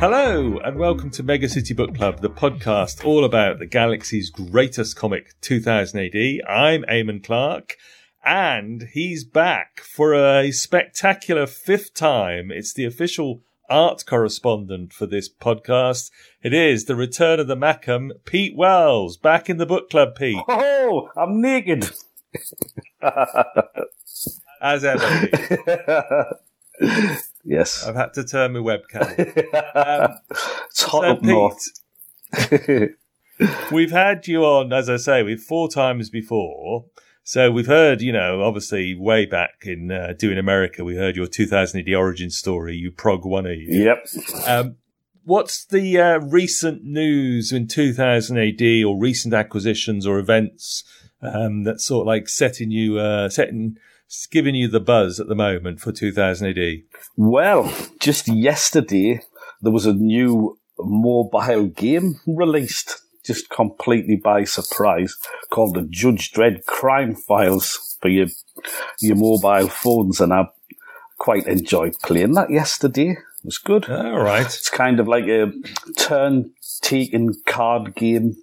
Hello, and welcome to Mega City Book Club, the podcast all about the galaxy's greatest comic, 2000 AD. I'm Eamon Clark, and he's back for a spectacular fifth time. It's the official art correspondent for this podcast. It is the return of the Macam, Pete Wells, back in the book club, Pete. Oh, I'm naked. As ever, yes. I've had to turn my webcam. Um, it's hot so, up north. Pete, we've had you on, as I say, we've four times before. So we've heard, you know, obviously way back in uh, doing America, we heard your 2000 AD origin story. You prog one of you. yep. Um, what's the uh, recent news in 2000 AD or recent acquisitions or events um, that's sort of like setting you, uh, setting, giving you the buzz at the moment for 2000 AD? Well, just yesterday, there was a new mobile game released, just completely by surprise, called the Judge Dredd Crime Files for your, your mobile phones. And I quite enjoyed playing that yesterday. It was good. All right. It's kind of like a turn taking card game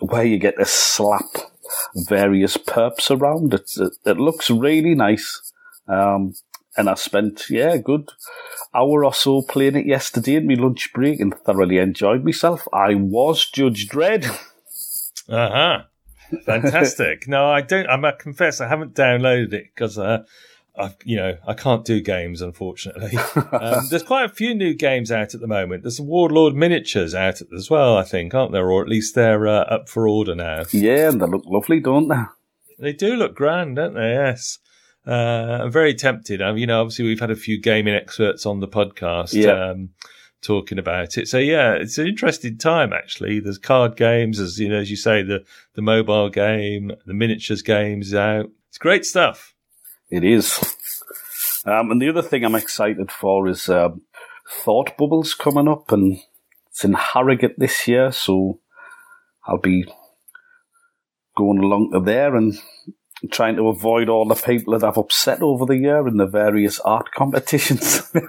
where you get to slap various perps around. It, it, it looks really nice. Um, and I spent, yeah, a good hour or so playing it yesterday in my lunch break and thoroughly enjoyed myself. I was Judge Dredd. Uh huh. Fantastic. no, I don't. I must confess, I haven't downloaded it because, uh, I, you know, I can't do games, unfortunately. um, there's quite a few new games out at the moment. There's some Warlord miniatures out as well, I think, aren't there? Or at least they're uh, up for order now. Yeah, and they look lovely, don't they? They do look grand, don't they? Yes. Uh, I'm very tempted. Um, you know, obviously we've had a few gaming experts on the podcast. Yeah. Um, talking about it. So yeah, it's an interesting time actually. There's card games, as you know, as you say, the the mobile game, the miniatures games out. It's great stuff. It is. Um, and the other thing I'm excited for is um, Thought Bubbles coming up, and it's in Harrogate this year, so I'll be going along to there and trying to avoid all the people that I've upset over the year in the various art competitions.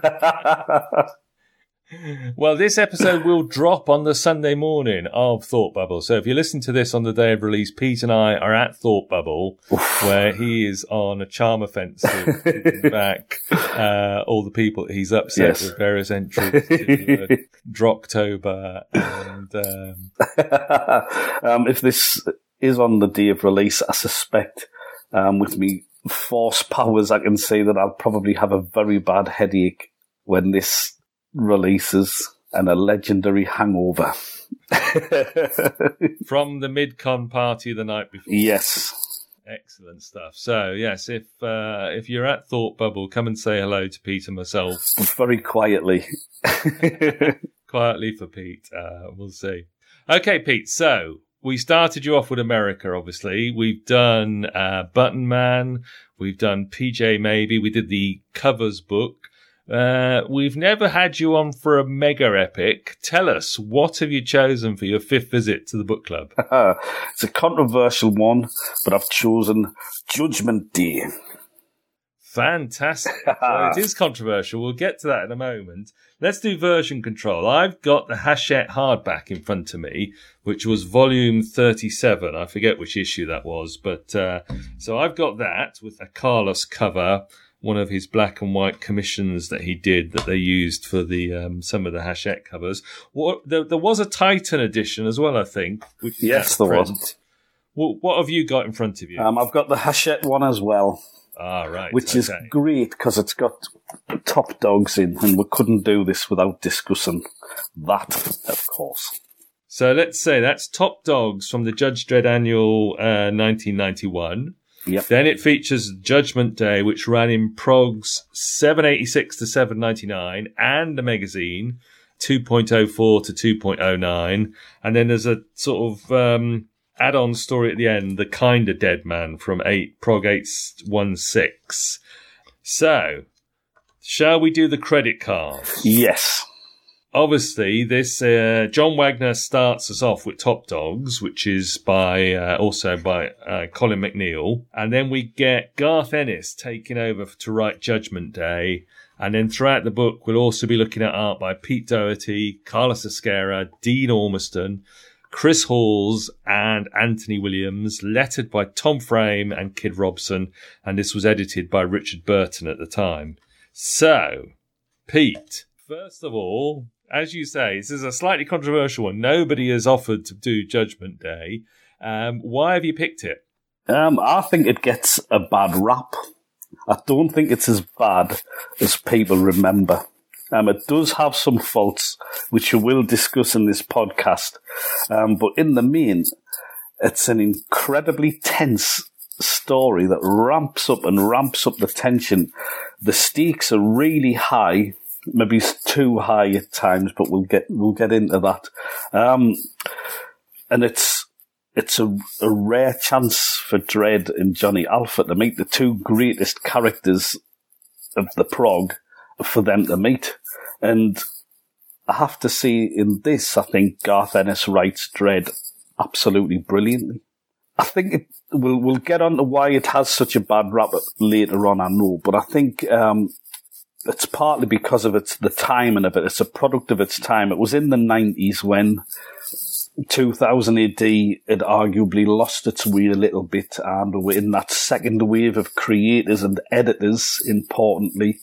Well, this episode will drop on the Sunday morning of Thought Bubble. So if you listen to this on the day of release, Pete and I are at Thought Bubble, where he is on a charm offensive, back uh, all the people he's upset Yes. with various entries to uh, Droptober and um, um, if this is on the day of release, I suspect um, with me force powers, I can say that I'll probably have a very bad headache when this releases and a legendary hangover. from the MidCon party the night before. yes. Excellent stuff. So yes, if uh, if you're at Thought Bubble, come and say hello to Pete and myself. Very quietly. quietly for Pete. Uh, we'll see. Okay, Pete. So we started you off with America, obviously. We've done uh, Button Man. We've done PJ Maybe. We did the covers book. Uh, we've never had you on for a mega epic. Tell us, what have you chosen for your fifth visit to the book club? it's a controversial one, but I've chosen Judgment Day. Fantastic. so it is controversial. We'll get to that in a moment. Let's do version control. I've got the Hachette hardback in front of me, which was volume 37. I forget which issue that was, but, uh, so I've got that with a Carlos cover, one of his black and white commissions that he did that they used for the, um, some of the Hachette covers. What, there, there was a Titan edition as well, I think. Yes, there was. What, what have you got in front of you? Um, I've got the Hachette one as well. Ah, right. which is great because it's got top dogs in, and we couldn't do this without discussing that, of course. So let's say that's Top Dogs from the Judge Dredd Annual uh, 1991. Yep. Then it features Judgment Day, which ran in progs 786 to 799 and the magazine 2.04 to 2.09. And then there's a sort of um, add-on story at the end, The Kinda Dead Man from 8 prog 816. So, shall we do the credit card? Yes. obviously, this uh, John Wagner starts us off with Top Dogs, which is by uh, also by uh, Colin MacNeil, and then we get Garth Ennis taking over to write Judgment Day. And then throughout the book, we'll also be looking at art by Pete Doherty, Carlos Ezquerra, Dean Ormiston, Chris Halls, and Anthony Williams, lettered by Tom Frame and Kid Robson, and this was edited by Richard Burton at the time. So, Pete, first of all, as you say, this is a slightly controversial one. Nobody has offered to do Judgment Day. Um, why have you picked it? Um, I think it gets a bad rap. I don't think it's as bad as people remember. Um, it does have some faults, which we will discuss in this podcast. Um, but in the main, it's an incredibly tense story that ramps up and ramps up the tension. The stakes are really high maybe too high at times, but we'll get we'll get into that. Um, and it's it's a, a, rare chance for Dredd and Johnny Alpha to meet the two greatest characters of the prog for them to meet. And I have to say, in this, I think Garth Ennis writes Dredd absolutely brilliantly. I think it, we'll we'll get on to why it has such a bad rap later on. I know, but I think um, it's partly because of its the timing of it. It's a product of its time. It was in the nineties when 2000 AD had arguably lost its way a little bit, and we're in that second wave of creators and editors. Importantly,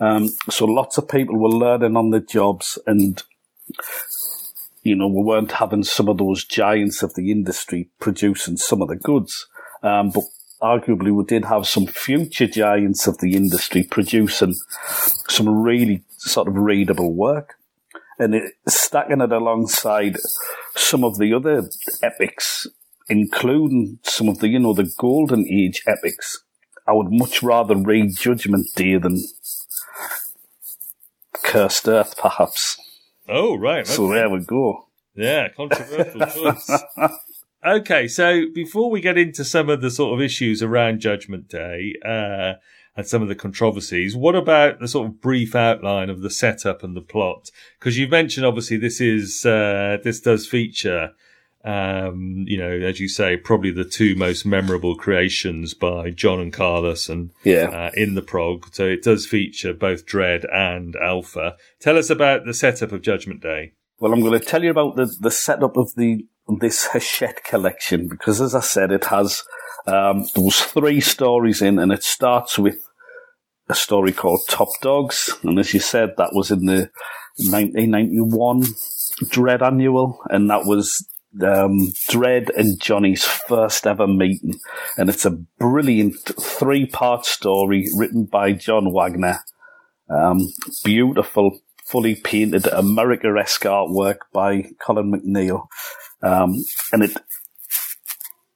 um, so lots of people were learning on the jobs, and you know we weren't having some of those giants of the industry producing some of the goods. Um, but arguably we did have some future giants of the industry producing some really sort of readable work. And it, stacking it alongside some of the other epics, including some of the, you know, the golden age epics, I would much rather read Judgment Day than Cursed Earth, perhaps. Oh, right. Okay. So there we go. Yeah, controversial choice. Okay, so before we get into some of the sort of issues around Judgment Day uh, and some of the controversies, what about the sort of brief outline of the setup and the plot? Because you've mentioned obviously this is uh, this does feature, um, you know, as you say, probably the two most memorable creations by John and Carlos, and yeah, uh, in the prog. So it does feature both Dredd and Alpha. Tell us about the setup of Judgment Day. Well, I'm going to tell you about the, the setup of the this Hachette collection because, as I said, it has um, those three stories in, and it starts with a story called Top Dogs, and as you said, that was in the 1991 Dredd Annual, and that was um, Dredd and Johnny's first ever meeting, and it's a brilliant three-part story written by John Wagner. Um, beautiful, fully painted America-esque artwork by Colin MacNeil. Um, and it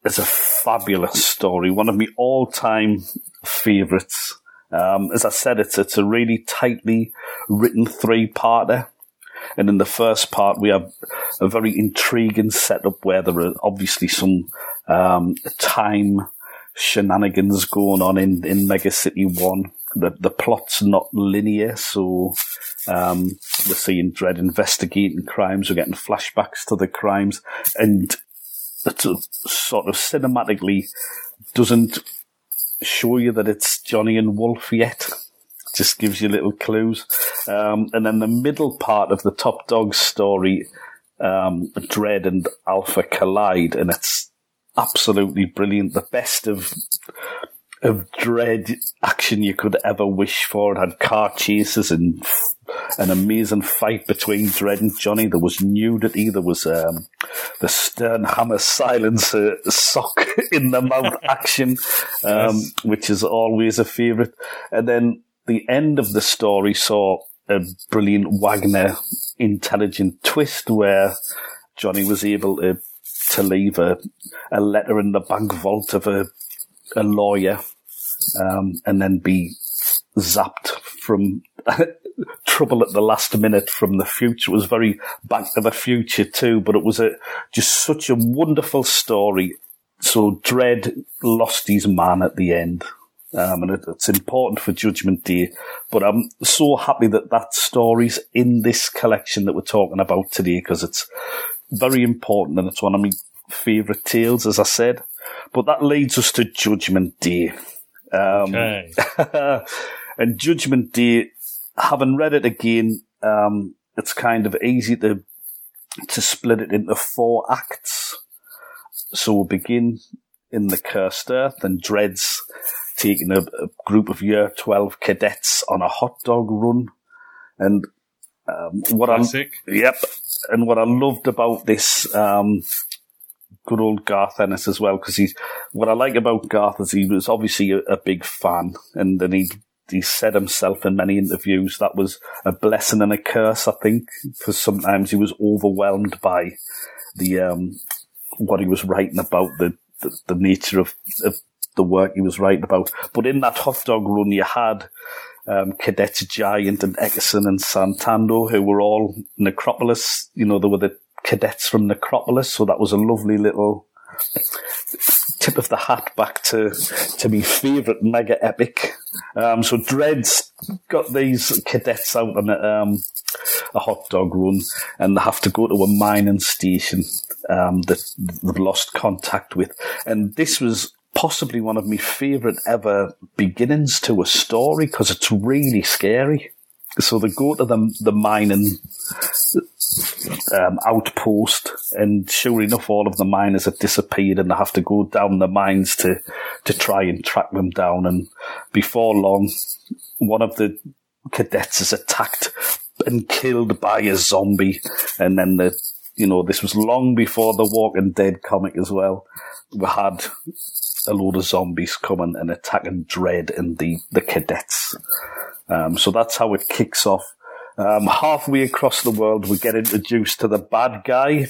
is a fabulous story, one of my all-time favourites. Um, as I said, it's it's a really tightly written three-parter. And in the first part, we have a very intriguing setup where there are obviously some um, time shenanigans going on in, in Mega City 1. The, the plot's not linear, so um, we're seeing Dredd investigating crimes, we're getting flashbacks to the crimes, and it sort of cinematically doesn't show you that it's Johnny and Wolf yet. Just gives you little clues. Um, and then the middle part of the Top Dog story, um, Dredd and Alpha collide, and it's absolutely brilliant. The best of of Dredd action you could ever wish for. It had car chases and an amazing fight between Dredd and Johnny. There was nudity. There was um, the Sternhammer silencer sock in the mouth action, um, yes. which is always a favourite. And then the end of the story saw a brilliant Wagner intelligent twist where Johnny was able to to leave a, a letter in the bank vault of a a lawyer um, and then be zapped from trouble at the last minute from the future. It was very Back to the Future too, but it was a just such a wonderful story. So Dredd lost his man at the end. Um, and it, it's important for Judgment Day. But I'm so happy that that story's in this collection that we're talking about today because it's very important and it's one of my favourite tales, as I said. But that leads us to Judgment Day. Um, Okay. and Judgment Day, having read it again, um, it's kind of easy to to split it into four acts. So we'll begin in the Cursed Earth and Dredd's taking a, a group of Year 12 cadets on a hot dog run. And um, what I Yep. And what I loved about this, um, good old Garth Ennis as well, because he's, what I like about Garth is he was obviously a, a big fan and then he, he said himself in many interviews that was a blessing and a curse, I think, because sometimes he was overwhelmed by the, um, what he was writing about, the, the, the nature of, of the work he was writing about. But in that hot dog run, you had, um, Cadets Giant and Eckerson and Santando, who were all Necropolis. You know, they were the cadets from Necropolis, so that was a lovely little tip of the hat back to to my favourite mega epic. Um, so Dredd's got these cadets out on a, um, a hot dog run, and they have to go to a mining station um, that they've lost contact with, and this was possibly one of my favourite ever beginnings to a story because it's really scary. So they go to the the mining um, outpost, and sure enough, all of the miners have disappeared, and they have to go down the mines to to try and track them down. And before long, one of the cadets is attacked and killed by a zombie, and then the you know this was long before the Walking Dead comic as well. We had a load of zombies coming and attacking Dredd and the the cadets. Um, so that's how it kicks off. Um, halfway across the world, we get introduced to the bad guy,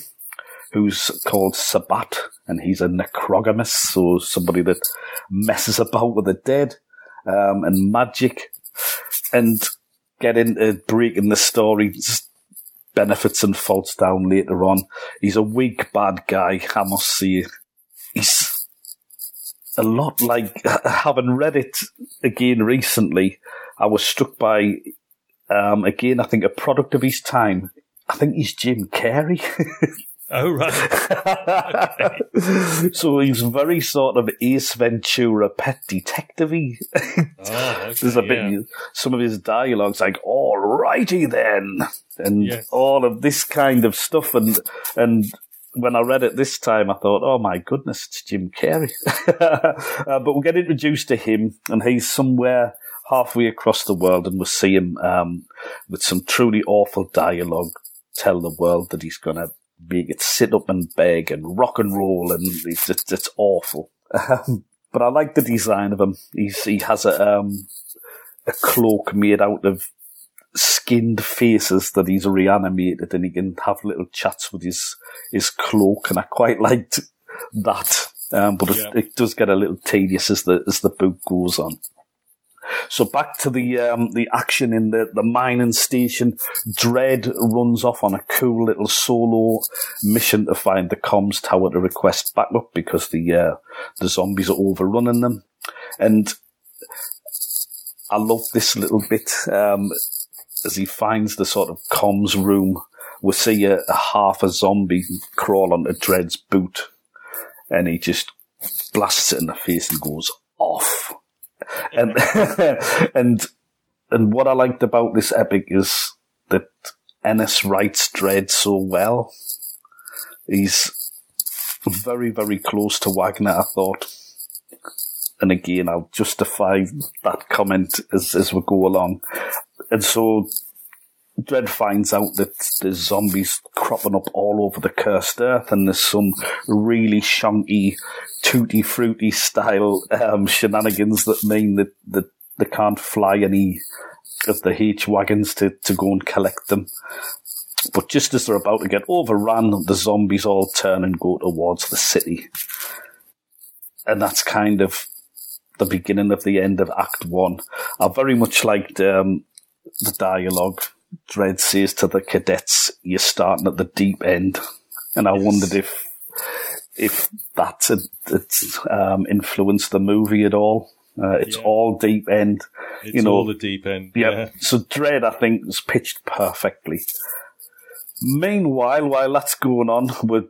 who's called Sabbat, and he's a necrogamous, so somebody that messes about with the dead um, and magic, and get into breaking the story's benefits and faults down later on. He's a weak bad guy, I must say. He's a lot like having read it again recently. I was struck by um, again, I think a product of his time. I think he's Jim Carrey. Oh, right. so he's very sort of Ace Ventura, pet detective Oh, okay, There's a yeah. bit, some of his dialogue's like, all righty then. And Yes. all of this kind of stuff. And, and when I read it this time, I thought, oh my goodness, it's Jim Carrey. uh, but we'll get introduced to him, and he's somewhere halfway across the world, and we'll see him um, with some truly awful dialogue tell the world that he's going to make it sit up and beg and rock and roll, and it's, it's, it's awful. Um, but I like the design of him. He's, he has a, um, a cloak made out of skinned faces that he's reanimated and he can have little chats with his his cloak and I quite liked that. Um, but Yeah. it, it does get a little tedious as the as the book goes on. So back to the um, the action in the, the mining station. Dredd runs off on a cool little solo mission to find the comms tower to request backup because the uh, the zombies are overrunning them. And I love this little bit um, as he finds the sort of comms room. We see a, a half a zombie crawl onto Dredd's boot, and he just blasts it in the face and goes off. And and and what I liked about this epic is that Ennis writes Dredd so well. He's very, very close to Wagner, I thought. And again, I'll justify that comment as, as we go along. And so Dredd finds out that there's zombies cropping up all over the cursed earth, and there's some really shonky, tutti fruity style um, shenanigans that mean that, that they can't fly any of the H wagons to, to go and collect them. But just as they're about to get overrun, the zombies all turn and go towards the city. And that's kind of the beginning of the end of Act One. I very much liked um, the dialogue. Dredd says to the cadets, "You're starting at the deep end," and I wondered if if that had, had um, influenced the movie at all. Uh, it's Yeah. all deep end. It's you know, all the deep end. Yep. Yeah. So Dredd, I think, is pitched perfectly. Meanwhile, while that's going on, we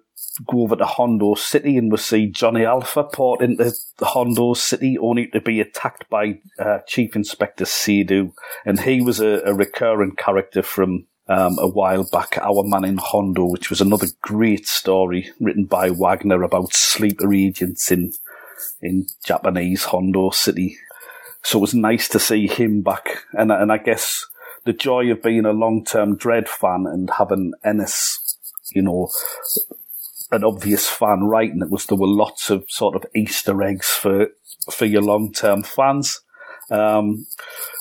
go over to Hondo City and we see Johnny Alpha port into Hondo City, only to be attacked by uh, Chief Inspector Sadu. And he was a, a recurring character from um, a while back, Our Man in Hondo, which was another great story written by Wagner about sleeper agents in in Japanese Hondo City. So it was nice to see him back, and and I guess the joy of being a long term Dredd fan and having Ennis, you know, an obvious fan writing it was there were lots of sort of Easter eggs for for your long term fans. Um,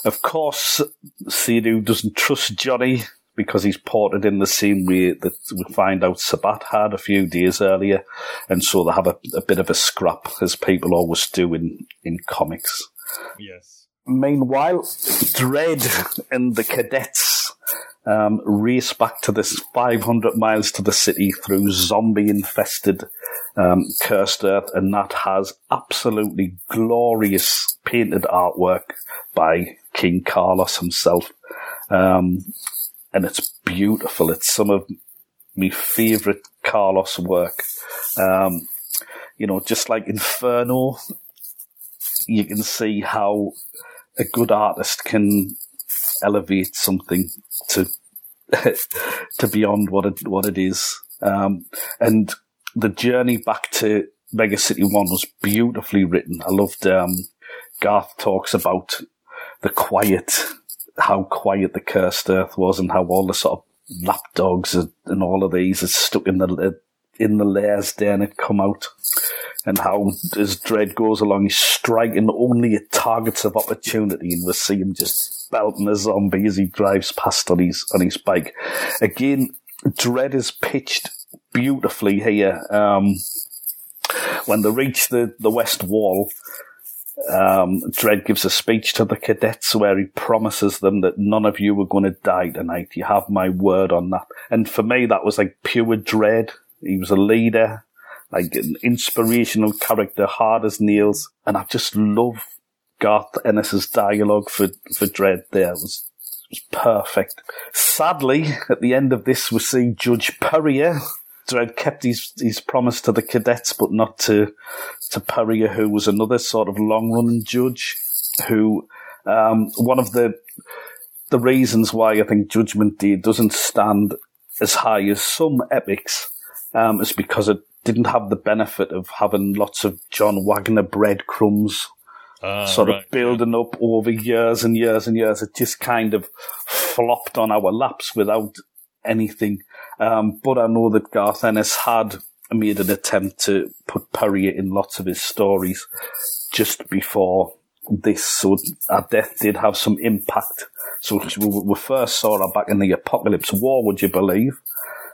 of course, Sadu doesn't trust Johnny because he's ported in the same way that we find out Sabbat had a few days earlier, and so they have a, a bit of a scrap, as people always do in, in comics. Yes. Meanwhile, Dredd and the cadets um, race back to this 500 miles to the city through zombie-infested um, cursed earth, and that has absolutely glorious painted artwork by King Carlos himself. Um, and it's beautiful. It's some of my favourite Carlos work. Um, you know, just like Inferno, you can see how a good artist can elevate something to to beyond what it what it is. Um, and the journey back to Mega City One was beautifully written. I loved um, Garth talks about the quiet, how quiet the cursed earth was, and how all the sort of lapdogs and, and all of these are stuck in the in the layers there and it come out. And how as Dredd goes along, he's striking only at targets of opportunity, and we see him just belting a zombie as he drives past on his on his bike. Again, Dredd is pitched beautifully here. Um, when they reach the, the west wall, um, Dredd gives a speech to the cadets where he promises them that none of you are going to die tonight. You have my word on that. And for me, that was like pure Dredd. He was a leader, like an inspirational character, hard as nails. And I just love Garth Ennis's dialogue for, for Dredd there. It was, it was perfect. Sadly, at the end of this, we see Judge Perrier. Dredd kept his, his promise to the cadets, but not to, to Perrier, who was another sort of long running judge who, um, one of the, the reasons why I think Judgment Day doesn't stand as high as some epics, um, is because it didn't have the benefit of having lots of John Wagner breadcrumbs Ah, sort right. of building up over years and years and years. It just kind of flopped on our laps without anything. Um, but I know that Garth Ennis had made an attempt to put Perrier in lots of his stories just before this. So our death did have some impact. So we, we first saw her back in the Apocalypse War, would you believe?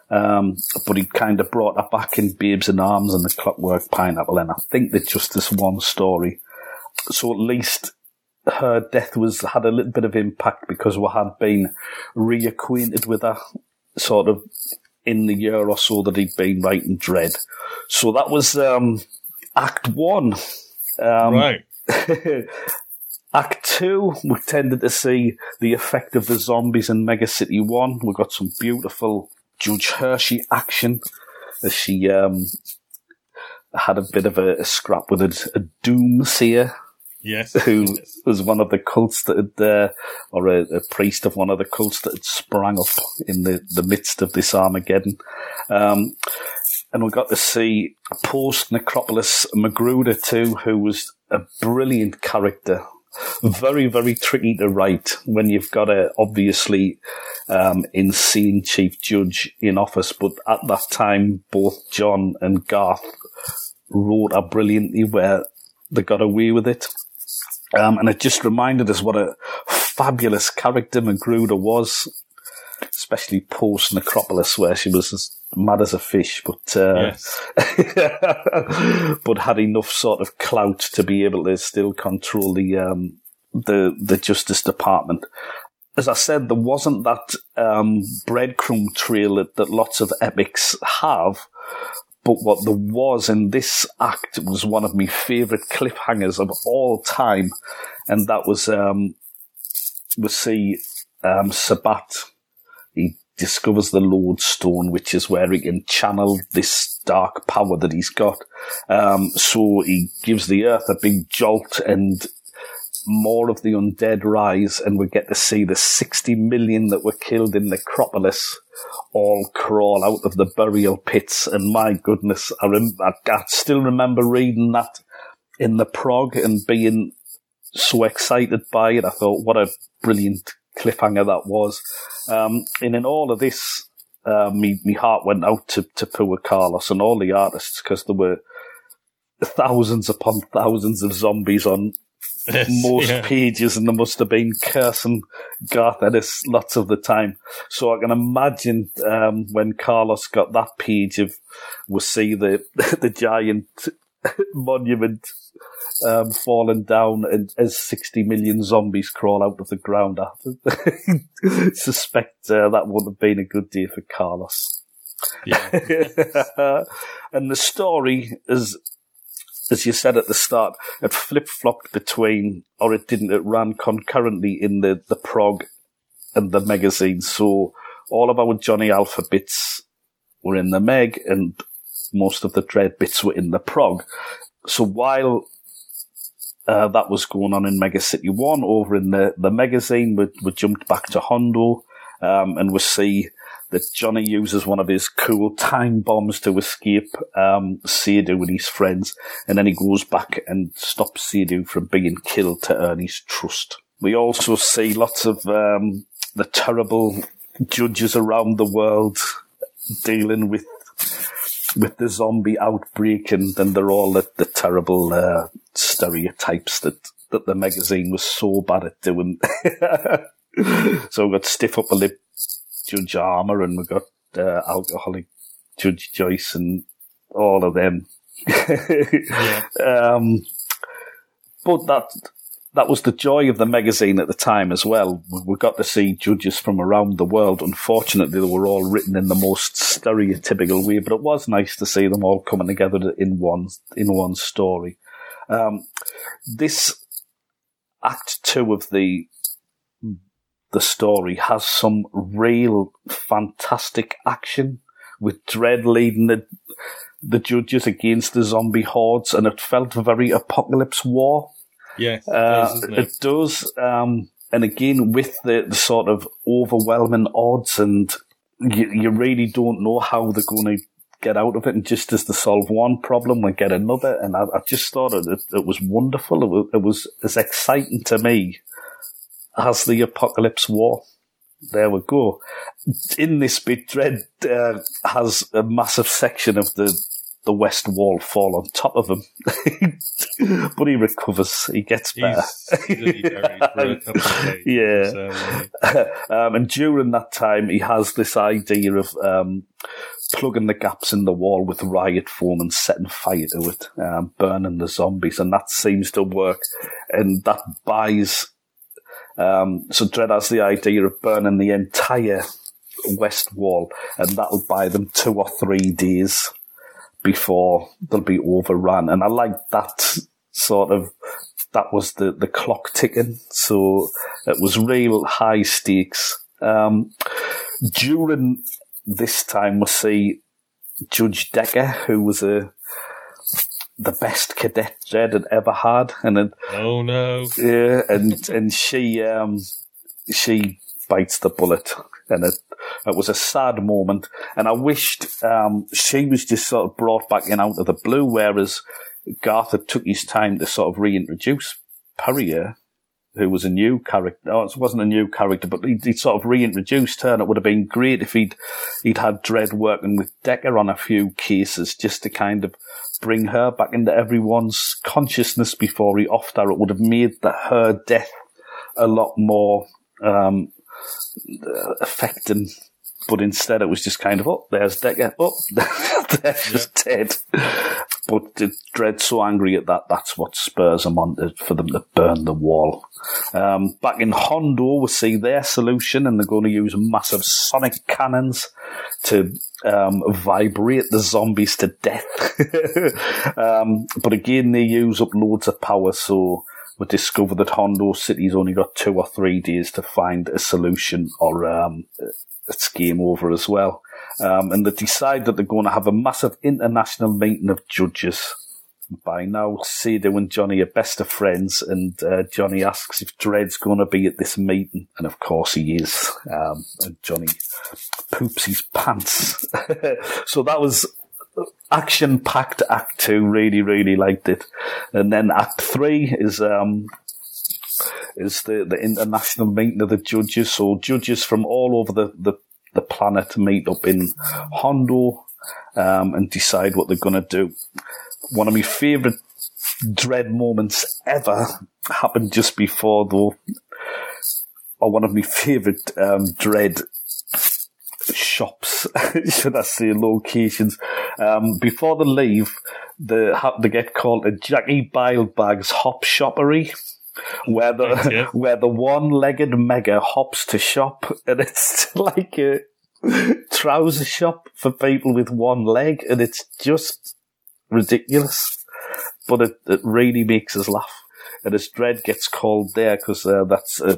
Um, but he kind of brought her back in Babes in Arms and the Clockwork Pineapple, and I think that just this one story. So at least her death was had a little bit of impact because we had been reacquainted with her, sort of in the year or so that he'd been writing Dredd. So that was um, Act One. Um, right. Act two, we tended to see the effect of the zombies in Mega City One. We got some beautiful Judge Hershey action as she um, had a bit of a, a scrap with a, a doomsayer Yes. who Yes. was one of the cults that had, uh, or a, a priest of one of the cults that had sprang up in the, the midst of this Armageddon. Um, and we got to see post Necropolis McGruder too, who was a brilliant character. Very, very tricky to write when you've got a obviously um, insane chief judge in office. But at that time, both John and Garth wrote her brilliantly where they got away with it. Um, and it just reminded us what a fabulous character McGruder was, especially post Necropolis, where she was as mad as a fish, but uh, Yes. but had enough sort of clout to be able to still control the um, the the Justice Department. As I said, there wasn't that um, breadcrumb trail that, that lots of epics have, but what there was in this act was one of my favourite cliffhangers of all time, and that was um, we see um, Sabbat. He discovers the Lodestone, which is where he can channel this dark power that he's got. Um, so he gives the Earth a big jolt, and more of the undead rise, and we get to see the 60 million that were killed in Necropolis all crawl out of the burial pits. And my goodness, I, rem- I, I still remember reading that in the prog and being so excited by it. I thought, what a brilliant cliffhanger that was. Um, and in all of this, uh, me, me heart went out to, to poor Carlos and all the artists because there were thousands upon thousands of zombies on most yeah. pages, and there must have been cursing Garth Ennis lots of the time. So I can imagine um, when Carlos got that page of we see the the giant monument um, falling down and as 60 million zombies crawl out of the ground. I suspect uh, that wouldn't have been a good day for Carlos. Yeah. and the story is as you said at the start, it flip flopped between, or it didn't, it ran concurrently in the, the prog and the magazine. So all of our Johnny Alpha bits were in the Meg and most of the Dredd bits were in the prog. So while uh, that was going on in Mega City 1 over in the, the magazine, we, we jumped back to Hondo um, and we see that Johnny uses one of his cool time bombs to escape um, and his friends, and then he goes back and stops Sadu from being killed to earn his trust. We also see lots of um, the terrible judges around the world dealing with with the zombie outbreak, and then they're all the, the terrible uh, stereotypes that that the magazine was so bad at doing. so we got stiff upper lip Judge Armour, and we've got uh, alcoholic Judge Joyce, and all of them. yeah. um, but that that was the joy of the magazine at the time as well. We got to see judges from around the world. Unfortunately, they were all written in the most stereotypical way, but it was nice to see them all coming together in one in one story. Um, this act two of the the story has some real fantastic action with Dredd leading the the judges against the zombie hordes, and it felt very apocalypse war. Yeah, it uh, does. It? it does. Um, and again, with the, the, sort of overwhelming odds, and you, you really don't know how they're going to get out of it. And just as they solve one problem, we get another. And I, I just thought it, it, was wonderful. It was, it was as exciting to me as the Apocalypse War. There we go. In this bit, Dredd uh, has a massive section of the the west wall fall on top of him, but he recovers. He gets better. yeah. So, uh, um, and during that time, he has this idea of um, plugging the gaps in the wall with riot foam and setting fire to it, um, burning the zombies, and that seems to work. And that buys um, so Dredd has the idea of burning the entire west wall, and that'll buy them two or three days before they'll be overrun. And I like that sort of. That was the, the clock ticking, so it was real high stakes. Um, during this time, we see Judge Decker, who was a the best cadet Dredd had ever had, and then, oh no, yeah, and and she um she bites the bullet, and it it was a sad moment, and I wished um she was just sort of brought back in out of the blue, whereas Garth had took his time to sort of reintroduce Perrier who was a new character. No, it wasn't a new character, but he, he sort of reintroduced her, and it would have been great if he'd he'd had Dredd working with Decker on a few cases just to kind of bring her back into everyone's consciousness before he offed her. It would have made the, her death a lot more um, affecting. But instead, it was just kind of, oh, there's Decker. Oh, they're just dead. but Dredd's so angry at that, that's what spurs him on to, for them to burn the wall. Um, back in Hondo, we see their solution, and they're going to use massive sonic cannons to um, vibrate the zombies to death. um, but again, they use up loads of power, so we discover that Hondo City's only got two or three days to find a solution, or um, it's game over as well. Um, and they decide that they're going to have a massive international meeting of judges. By now, Sadu and Johnny are best of friends, and uh, Johnny asks if Dredd's going to be at this meeting, and of course he is. Um, and Johnny poops his pants. so that was action packed Act Two. Really, really liked it. And then Act Three is um, is the, the international meeting of the judges. So judges from all over the, the the planet meet up in Hondo um, and decide what they're going to do. One of my favourite Dredd moments ever happened just before, though, or one of my favourite um, Dredd shops, should I say, locations. Um, before they leave, they, have, they get called a Jackie Bilebag's Hop Shoppery where the where the one-legged mega hops to shop, and it's like a trouser shop for people with one leg, and it's just ridiculous. But it, it really makes us laugh. And as Dredd gets called there, because uh, that's uh,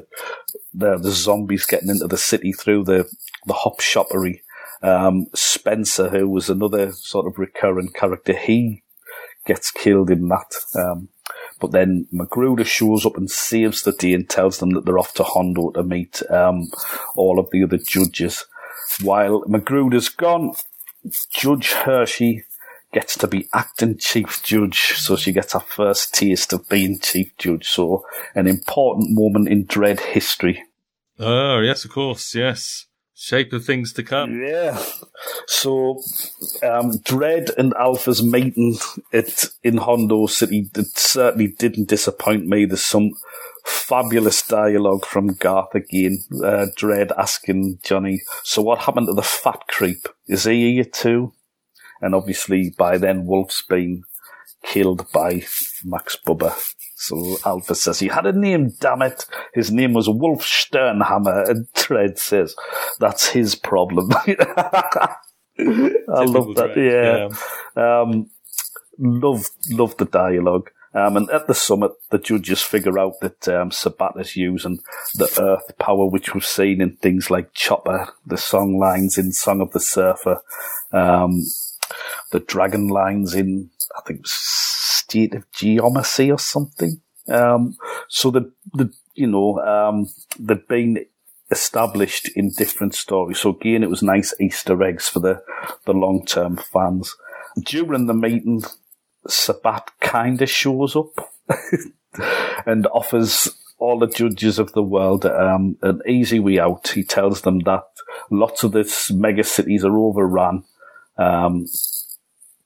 the, the zombies getting into the city through the the hop shoppery. Um, Spencer, who was another sort of recurrent character, he gets killed in that. Um, but then McGruder shows up and saves the day and tells them that they're off to Hondo to meet um, all of the other judges. While McGruder's gone, Judge Hershey gets to be acting chief judge, so she gets her first taste of being chief judge. So an important moment in Dredd history. Oh yes, of course, yes shape of things to come. Yeah. So, um, Dredd and Alpha's meeting it in Hondo City it certainly didn't disappoint me. There's some fabulous dialogue from Garth again. Uh, Dredd asking Johnny, "So what happened to the fat creep? Is he here too?" And obviously, by then, Wolf's been killed by Max Bubba. So Alpha says he had a name, damn it. His name was Wolf Sternhammer. And Dredd says that's his problem. I love that. Yeah. yeah. Um, love, love the dialogue. Um, and at the summit, the judges figure out that um, Sabbat is using the earth power, which we've seen in things like Chopper, the song lines in Song of the Surfer, um, the dragon lines in, I think, state of geomancy or something. Um, so the, the, you know, um, they've been established in different stories. So again, it was nice Easter eggs for the, the long term fans. During the meeting, Sabbat kind of shows up and offers all the judges of the world um, an easy way out. He tells them that lots of these mega cities are overrun, um,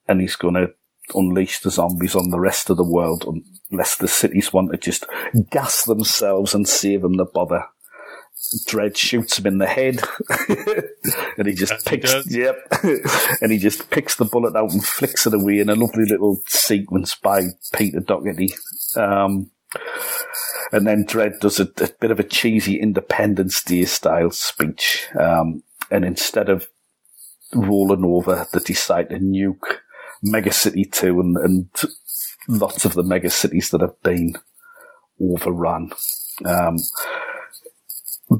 and he's going to unleash the zombies on the rest of the world unless the cities want to just gas themselves and save them the bother. Dredd shoots him in the head, and he just picks. He yep, and he just picks the bullet out and flicks it away in a lovely little sequence by Peter Doherty. Um, and then Dredd does a, a, bit of a cheesy Independence Day style speech, um, and instead of rolling over, they decide to nuke Megacity 2 and, and lots of the mega cities that have been overrun. Um,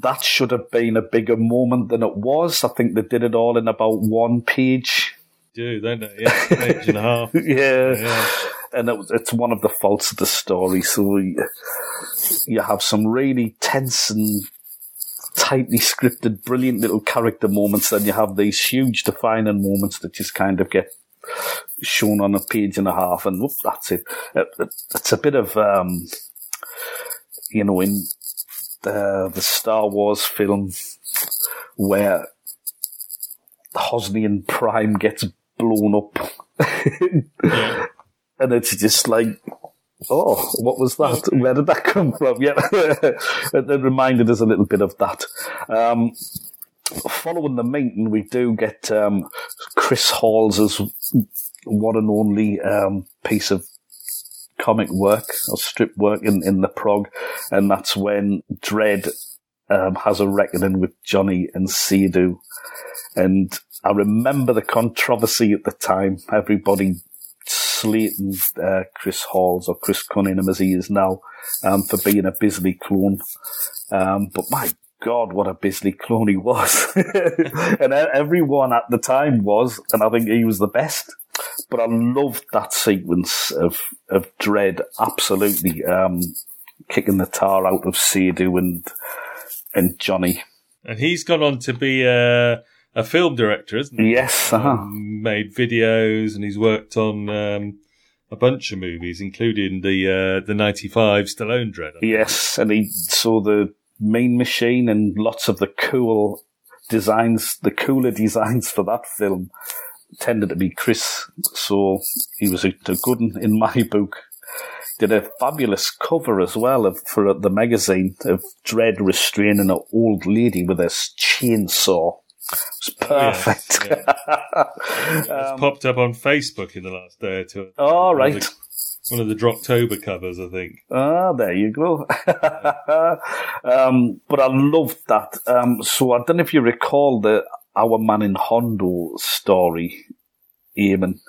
that should have been a bigger moment than it was. I think they did it all in about one page. Do don't they? Yeah, page and a half. yeah. yeah. And it, it's one of the faults of the story. So you, you have some really tense and tightly scripted, brilliant little character moments. Then you have these huge defining moments that just kind of get shown on a page and a half, and whoop, that's it. it, it it's a bit of, um, you know, in the, the Star Wars film where Hosnian Prime gets blown up. yeah. And it's just like, oh, what was that? Where did that come from? Yeah. it, it reminded us a little bit of that. Um, following the meeting, we do get um, Chris Hall's one and only um, piece of comic work or strip work in, in the prog, and that's when Dredd um, has a reckoning with Johnny and Sadu. And I remember the controversy at the time. Everybody slating uh, Chris Halls or Chris Cunningham as he is now um, for being a Bisley clone. Um, but my God, what a Bisley clone he was. and everyone at the time was, and I think he was the best. But I loved that sequence of, of Dredd absolutely, um, kicking the tar out of Sadu and, and Johnny. And he's gone on to be a, a film director, isn't he? Yes. Uh-huh. Um, made videos and he's worked on, um, a bunch of movies, including the uh, the '95 Stallone Dredd. Yes, and he saw the Mean Machine and lots of the cool designs, the cooler designs for that film tended to be Chris. So he was a, a good one in my book. Did a fabulous cover as well of, for the magazine of Dredd restraining an old lady with a chainsaw. It was perfect. Yeah. it's um, popped up on Facebook in the last day or two. Oh, right one of the Droptober covers, I think. Ah, there you go. um, but I loved that. Um, so I don't know if you recall the Our Man in Hondo story, Eamon,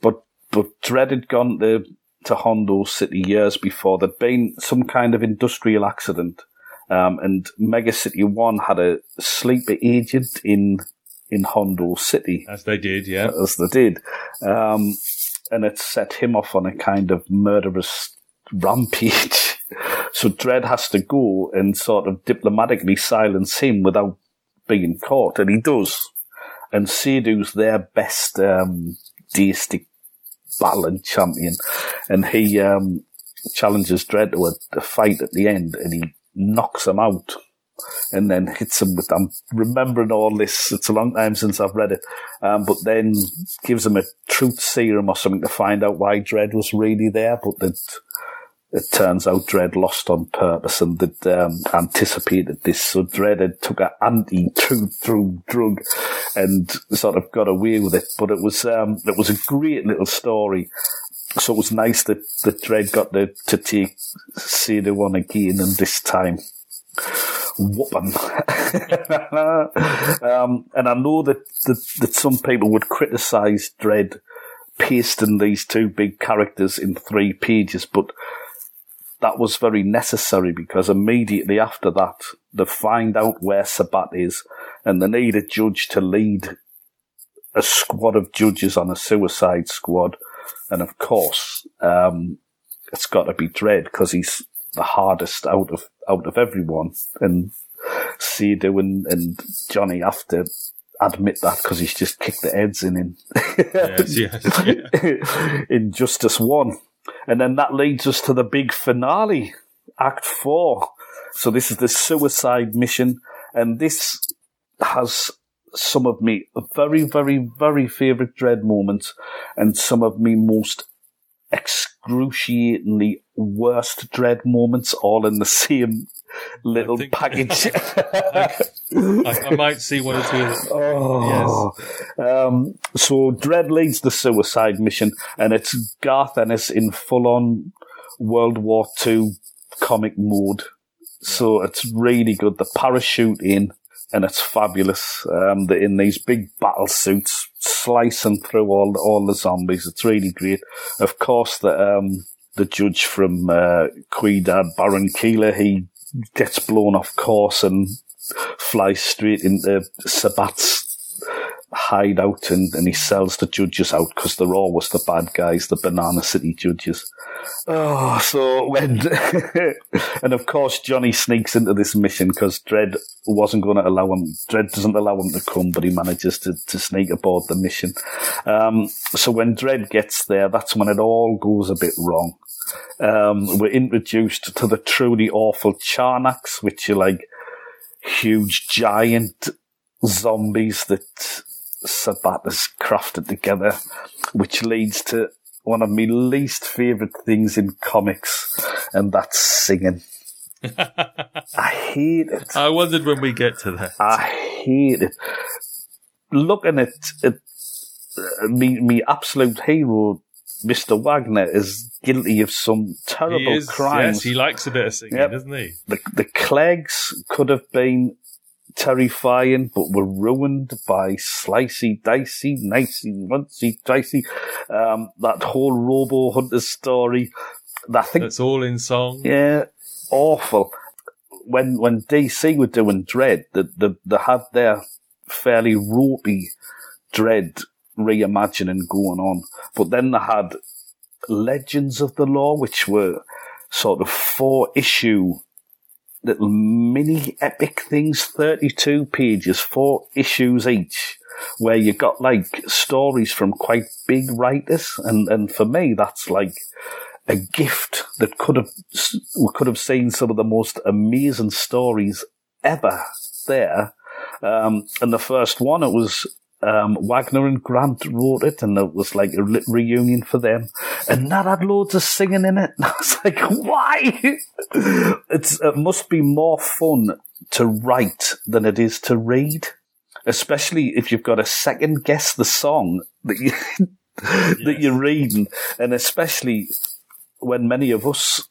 but but Dredd had gone to to Hondo City years before. There'd been some kind of industrial accident, um, and Mega City One had a sleeper agent in in Hondo City, as they did, yeah, as they did. Um, and it set him off on a kind of murderous rampage. so Dredd has to go and sort of diplomatically silence him without being caught, and he does. And Sadu's their best um, deistic battling champion, and he um, challenges Dredd to a, a fight at the end, and he knocks him out and then hits him with, I'm remembering all this. It's a long time since I've read it. Um, but then gives him a truth serum or something to find out why Dredd was really there. But that it turns out Dredd lost on purpose and that um, anticipated this. So Dredd had took an anti-truth through drug and sort of got away with it. But it was um, it was a great little story. So it was nice that, that Dredd got to, to take Sadu on again and this time whoop um, and I know that, that, that some people would criticise Dredd pasting these two big characters in three pages, but that was very necessary because immediately after that, they find out where Sabbat is and they need a judge to lead a squad of judges on a suicide squad. And of course, um, it's got to be Dredd because he's the hardest out of out of everyone. And Sadu and, and Johnny have to admit that because he's just kicked the heads in in, yes, yes, yeah. in Justice One. And then that leads us to the big finale, Act Four. So this is the suicide mission, and this has some of me very, very, very favourite Dredd moments and some of me most excruciatingly worst Dredd moments all in the same little think, package. I, I, might see one or two. Oh, yes. Um, so Dredd leads the suicide mission, and it's Garth Ennis in full-on World War II comic mode. So it's really good. The parachute in, and it's fabulous. Um, they're in these big battle suits, slicing through all the, all the zombies. It's really great. Of course, the um, the judge from uh, Ciudad Barranquilla, he gets blown off course and flies straight into Sabbat's hideout and, and he sells the judges out because they're always the bad guys, the Banana City judges. Oh, so when, and of course Johnny sneaks into this mission because Dredd wasn't going to allow him, Dredd doesn't allow him to come, but he manages to, to sneak aboard the mission. Um, so when Dredd gets there, that's when it all goes a bit wrong. Um, we're introduced to the truly awful Charnaks, which are like huge giant zombies that Sabbat has crafted together, which leads to one of my least favourite things in comics, and that's singing. I hate it. I wondered when we get to that. I hate it. Looking at, at uh, me, me absolute hero, Mr. Wagner, is guilty of some terrible is, crimes. yes, he likes a bit of singing, Yep. doesn't he? the the Kleggs could have been terrifying, but were ruined by slicey, dicey, nicey, muncey, dicey. Um, that whole Robo Hunter story. I think, That's all in song. yeah, awful. When when DC were doing Dredd, they, they, they had their fairly ropey Dredd reimagining going on, but then they had Legends of the Law, which were sort of four issue little mini epic things, 32 pages, four issues each, where you got like stories from quite big writers. And, and for me, that's like a gift that could have, we could have seen some of the most amazing stories ever there. Um, and the first one, it was um, Wagner and Grant wrote it, and it was like a re- reunion for them. And that had loads of singing in it. And I was like, why? it's, it must be more fun to write than it is to read, especially if you've got to second guess the song that you that you're reading, and especially when many of us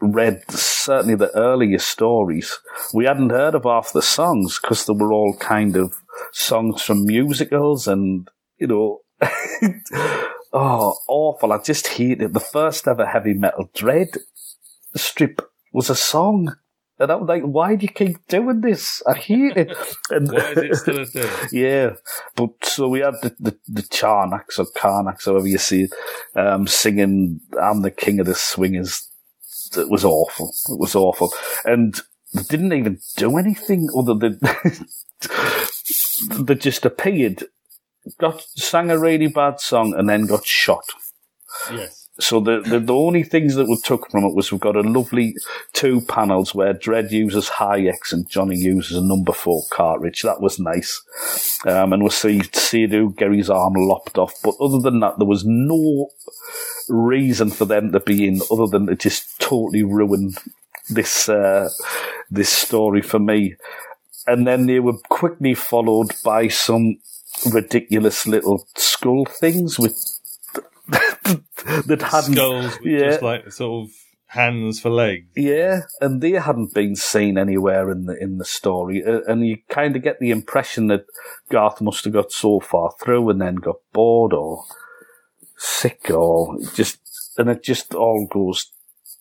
read certainly the earlier stories, we hadn't heard of half the songs because they were all kind of songs from musicals and, you know, oh, awful. I just hate it. The first ever heavy metal Dredd strip was a song. And I'm like, why do you keep doing this? I hate it. And Why is it still a thing? yeah, but so we had the the, the Charnax or Carnax, however you see it, um, singing "I'm the King of the Swingers." It was awful. It was awful, and they didn't even do anything other than they just appeared, got sang a really bad song, and then got shot. Yes. So the, the the only things that we took from it was we've got a lovely two panels where Dredd uses Hi-Ex and Johnny uses a number four cartridge. That was nice. Um, and we'll see Sadu get his arm lopped off. But other than that, there was no reason for them to be in other than to just totally ruin this uh, this story for me. And then they were quickly followed by some ridiculous little skull things with that hadn't Skulls with yeah. just like sort of hands for legs. Yeah, and they hadn't been seen anywhere in the in the story, Uh, and you kind of get the impression that Garth must have got so far through and then got bored or sick or just, and it just all goes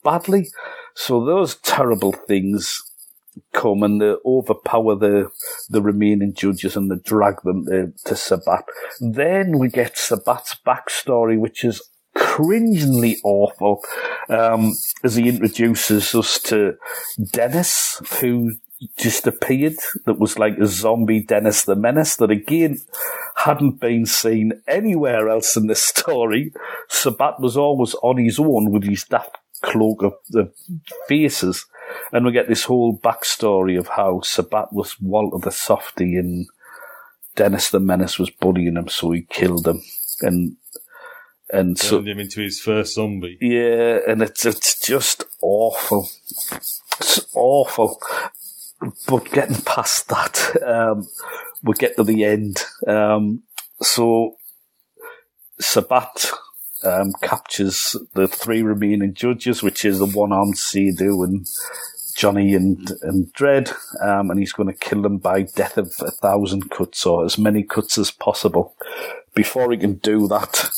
badly. So those terrible things come and they overpower the the remaining judges and they drag them to, to Sabbat. Then we get Sabbat's backstory, which is cringingly awful, um, as he introduces us to Dennis, who just appeared, that was like a zombie Dennis the Menace, that again hadn't been seen anywhere else in the story. Sabbat was always on his own with his daft cloak of the faces. And we get this whole backstory of how Sabbat was Walter the Softy and Dennis the Menace was bullying him, so he killed him. And and so Turned him into his first zombie. yeah, and it's it's just awful. It's awful. But getting past that, um, we get to the end. Um, so Sabbat um, captures the three remaining judges, which is the one-armed Sadu and Johnny and and Dredd, um, and he's going to kill them by death of a thousand cuts or as many cuts as possible. Before he can do that,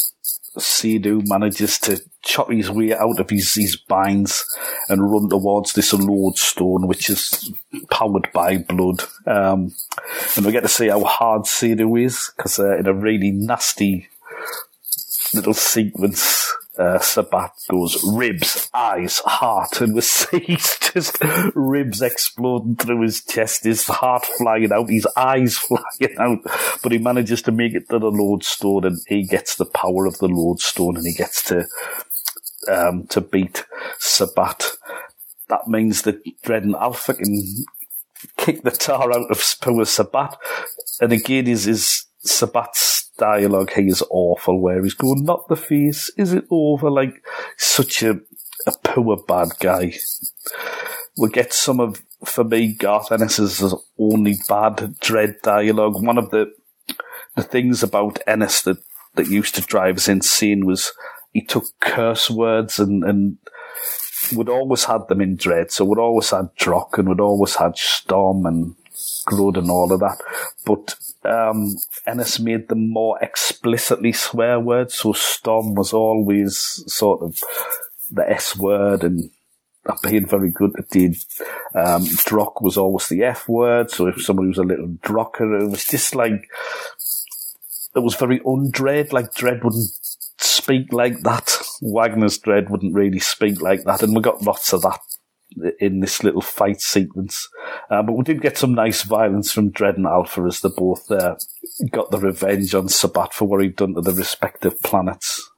Sadu manages to chop his way out of his, his binds and run towards this lodestone, which is powered by blood. Um, and we get to see how hard Sadu is, because uh, in a really nasty little sequence, uh, Sabbat goes ribs, eyes, heart, and we see just ribs exploding through his chest, his heart flying out, his eyes flying out. But he manages to make it to the lodestone, and he gets the power of the lodestone, and he gets to um, to beat Sabbat. That means that Dredd and Alpha can kick the tar out of poor Sabbat. And again, is his Sabbat's dialogue here is awful, where he's going, "Not the face, is it over?" Like such a a poor bad guy. We'll get some of for me, Garth Ennis's only bad Dredd dialogue. One of the the things about Ennis that, that used to drive us insane was he took curse words and, and would always had them in Dredd. So we'd always had Drokk and we'd always had Stomm and Grud and all of that. But um, Ennis made them more explicitly swear words. So Stomm was always sort of the S word and paid very good at the um, Drokk was always the F word. So if somebody was a little drokker, it was just like it was very undread. Like Dredd wouldn't speak like that. Wagner's Dredd wouldn't really speak like that, and we got lots of that in this little fight sequence. Uh, but we did get some nice violence from Dredd and Alpha as they both uh, got the revenge on Sabbat for what he'd done to the respective planets.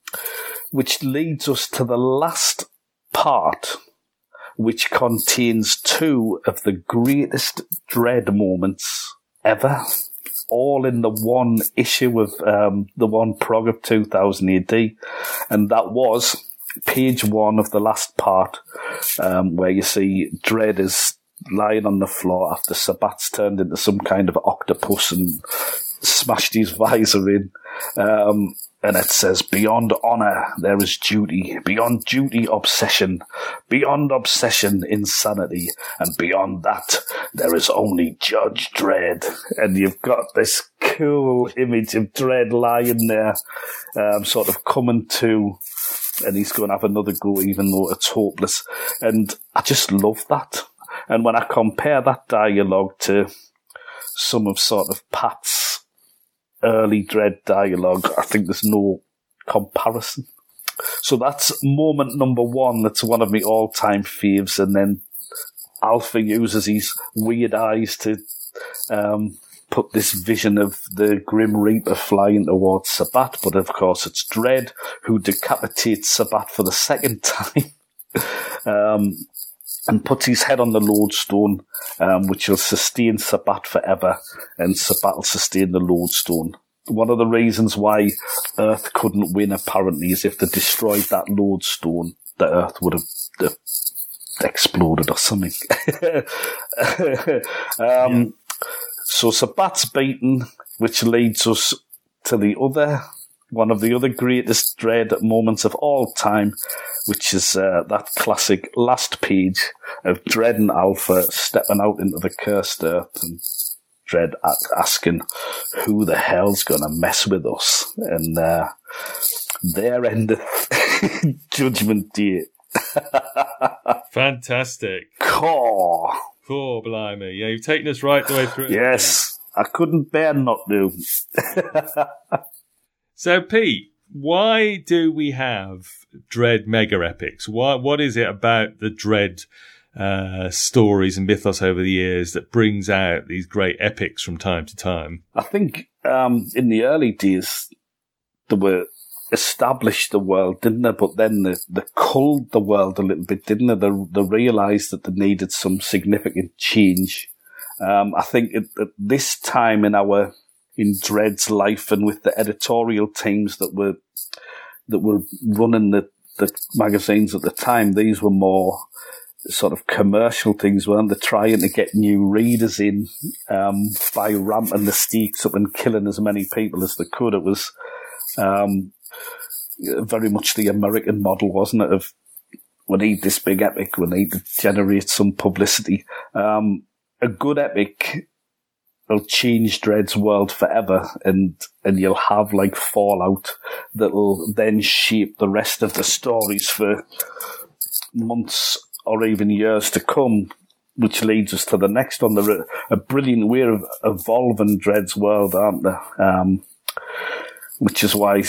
Which leads us to the last part which contains two of the greatest Dredd moments ever, all in the one issue of um, the one prog of 2000 AD, and that was page one of the last part, um, where you see Dredd is lying on the floor after Sabbat's turned into some kind of octopus and smashed his visor in. Um, and it says, beyond honor, there is duty. Beyond duty, obsession. Beyond obsession, insanity. And beyond that, there is only Judge Dredd. And you've got this cool image of Dredd lying there, um, sort of coming to, and he's going to have another go, even though it's hopeless. And I just love that. And when I compare that dialogue to some of sort of Pat's early Dredd dialogue, I think there's no comparison. So that's moment number one. That's one of my all-time faves. And then Alpha uses his weird eyes to um, put this vision of the Grim Reaper flying towards Sabbat, But of course, it's Dredd who decapitates Sabbat for the second time. um, and puts his head on the lodestone, um, which will sustain Sabbat forever, and Sabbat will sustain the lodestone. One of the reasons why Earth couldn't win, apparently, is if they destroyed that lodestone, the Earth would have uh, exploded or something. um, yeah. So Sabbat's beaten, which leads us to the other one of the other greatest Dredd moments of all time, which is uh, that classic last page of Dredd and Alpha stepping out into the cursed earth and Dredd asking, "Who the hell's gonna mess with us?" And uh, there endeth Judgment Day. Fantastic. Core. Core, blimey. Yeah, you've taken us right the way through. Yes. I couldn't bear not to. So, Pete, why do we have Dredd mega epics? Why, what is it about the Dredd uh, stories and mythos over the years that brings out these great epics from time to time? I think um, in the early days, they were established the world, didn't they? But then they, they culled the world a little bit, didn't they? They, they realised that they needed some significant change. Um, I think at, at this time in our in Dredd's life and with the editorial teams that were that were running the, the magazines at the time, these were more sort of commercial things, weren't they? Trying to get new readers in um, by ramping the stakes up and killing as many people as they could. It was um, very much the American model, wasn't it? Of we need this big epic, we need to generate some publicity. Um, a good epic will change Dredd's world forever, and and you'll have like fallout that'll then shape the rest of the stories for months or even years to come. Which leads us to the next one. They're a brilliant way of evolving Dredd's world, aren't they? Um, which is why,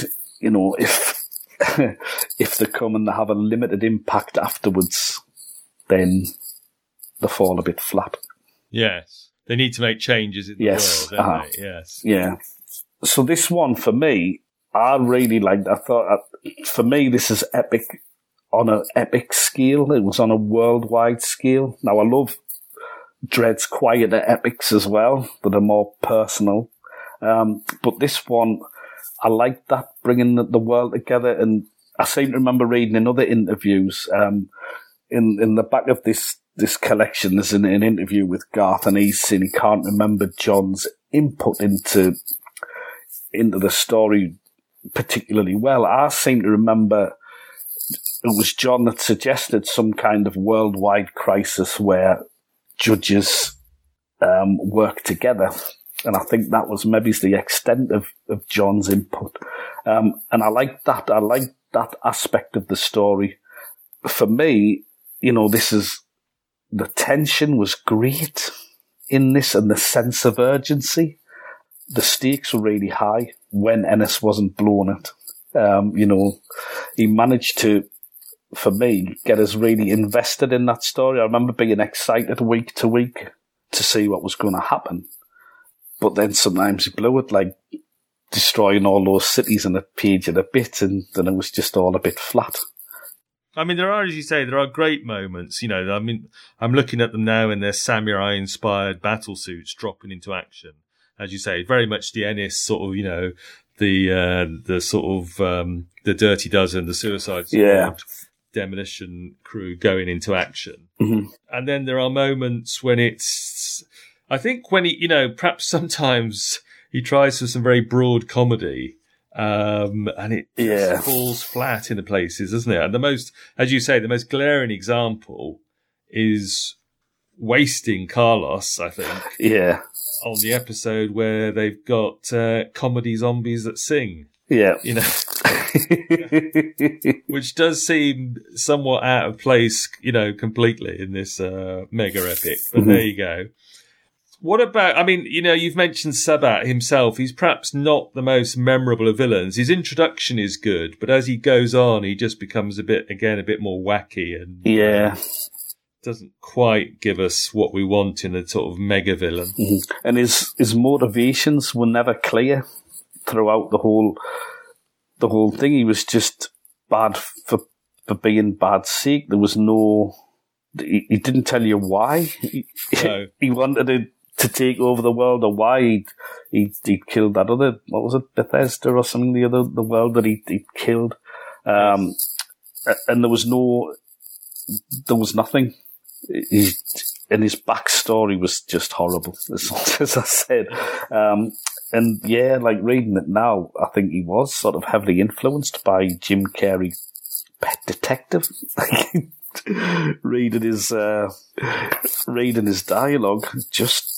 you know, if if they come and they have a limited impact afterwards, then they fall a bit flat. Yes they need to make changes in the yes. world, uh-huh. Yes. Yeah. So this one for me, I really liked. I thought uh, for me this is epic on an epic scale. It was on a worldwide scale. Now I love Dredd's quieter epics as well, that are more personal. Um, but this one, I like that bringing the, the, world together. And I seem to remember reading in other interviews, um, in in the back of this this collection. There's an, an interview with Garth, and he's saying he can't remember John's input into into the story particularly well. I seem to remember it was John that suggested some kind of worldwide crisis where judges um, work together. And I think that was maybe the extent of, of John's input. Um, and I like that. I like that aspect of the story. For me, you know, this is the tension was great in this and the sense of urgency. The stakes were really high when Ennis wasn't blowing it. Um, you know, he managed to, for me, get us really invested in that story. I remember being excited week to week to see what was going to happen. But then sometimes he blew it, like destroying all those cities in a page and a bit, and then it was just all a bit flat. I mean, there are, as you say, there are great moments. You know, I mean, I'm looking at them now in their samurai-inspired battle suits dropping into action. As you say, very much the Ennis sort of, you know, the uh, the sort of um, the Dirty Dozen, the Suicide Squad, Yeah. demolition crew going into action. Mhm. And then there are moments when it's, I think when he, you know, perhaps sometimes he tries for some very broad comedy. Um, and it Yeah. falls flat in the places, doesn't it? And the most, as you say, the most glaring example is wasting Carlos, I think, Yeah, on the episode where they've got uh, comedy zombies that sing. yeah. You know, which does seem somewhat out of place, you know, completely in this uh, mega epic. But Mhm. there you go. What about? I mean, you know, you've mentioned Sabbat himself. He's perhaps not the most memorable of villains. His introduction is good, but as he goes on, he just becomes a bit, again, a bit more wacky and yeah. doesn't quite give us what we want in a sort of mega villain. Mhm. And his his motivations were never clear throughout the whole the whole thing. He was just bad for for being bad's sake. There was no. He, he didn't tell you why. He, No. he wanted to, to take over the world, or why he'd, he'd, he'd killed that other. What was it, Bethesda or something? The other the world that he he killed. Um, and there was no. There was nothing. He, and his backstory was just horrible, as, as I said. Um, and yeah, like reading it now, I think he was sort of heavily influenced by Jim Carrey, Pet Detective. reading his uh, reading his dialogue, just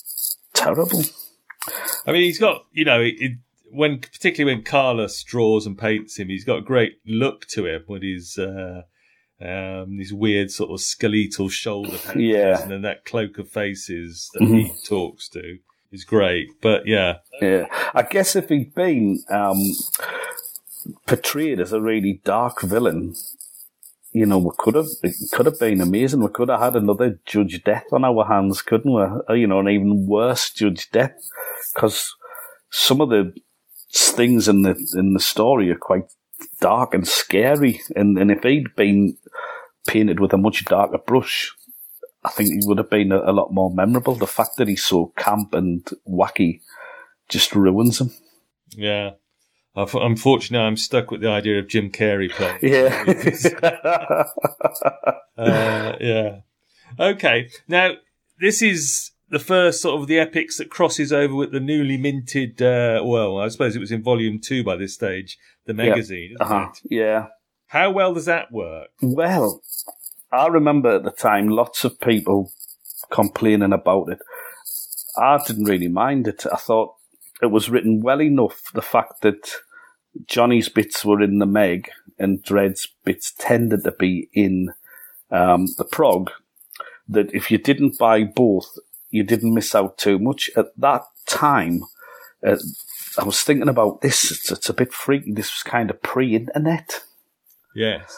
terrible. I mean, he's got, you know, it, when particularly when Carlos draws and paints him, he's got a great look to him with his uh, um, these weird sort of skeletal shoulder patches, Yeah. and then that cloak of faces that Mhm. he talks to is great. But yeah, Yeah, I guess if he'd been um, portrayed as a really dark villain, you know, we could have it could have been amazing. We could have had another Judge Death on our hands, couldn't we? Uh, you know, an even worse Judge Death, because some of the things in the in the story are quite dark and scary. And and if he'd been painted with a much darker brush, I think he would have been a, a lot more memorable. The fact that he's so camp and wacky just ruins him. yeah. Unf- Unfortunately, I'm stuck with the idea of Jim Carrey playing. Yeah. uh, yeah. Okay. Now, this is the first sort of the epics that crosses over with the newly minted, uh, well, I suppose it was in volume two by this stage, the magazine. isn't uh-huh. it? Yeah. How well does that work? Well, I remember at the time lots of people complaining about it. I didn't really mind it. I thought it was written well enough. The fact that Johnny's bits were in the Meg and Dredd's bits tended to be in um, the prog, that if you didn't buy both, you didn't miss out too much. At that time, uh, I was thinking about this. It's, it's a bit freaky. This was kind of pre-internet. Yes.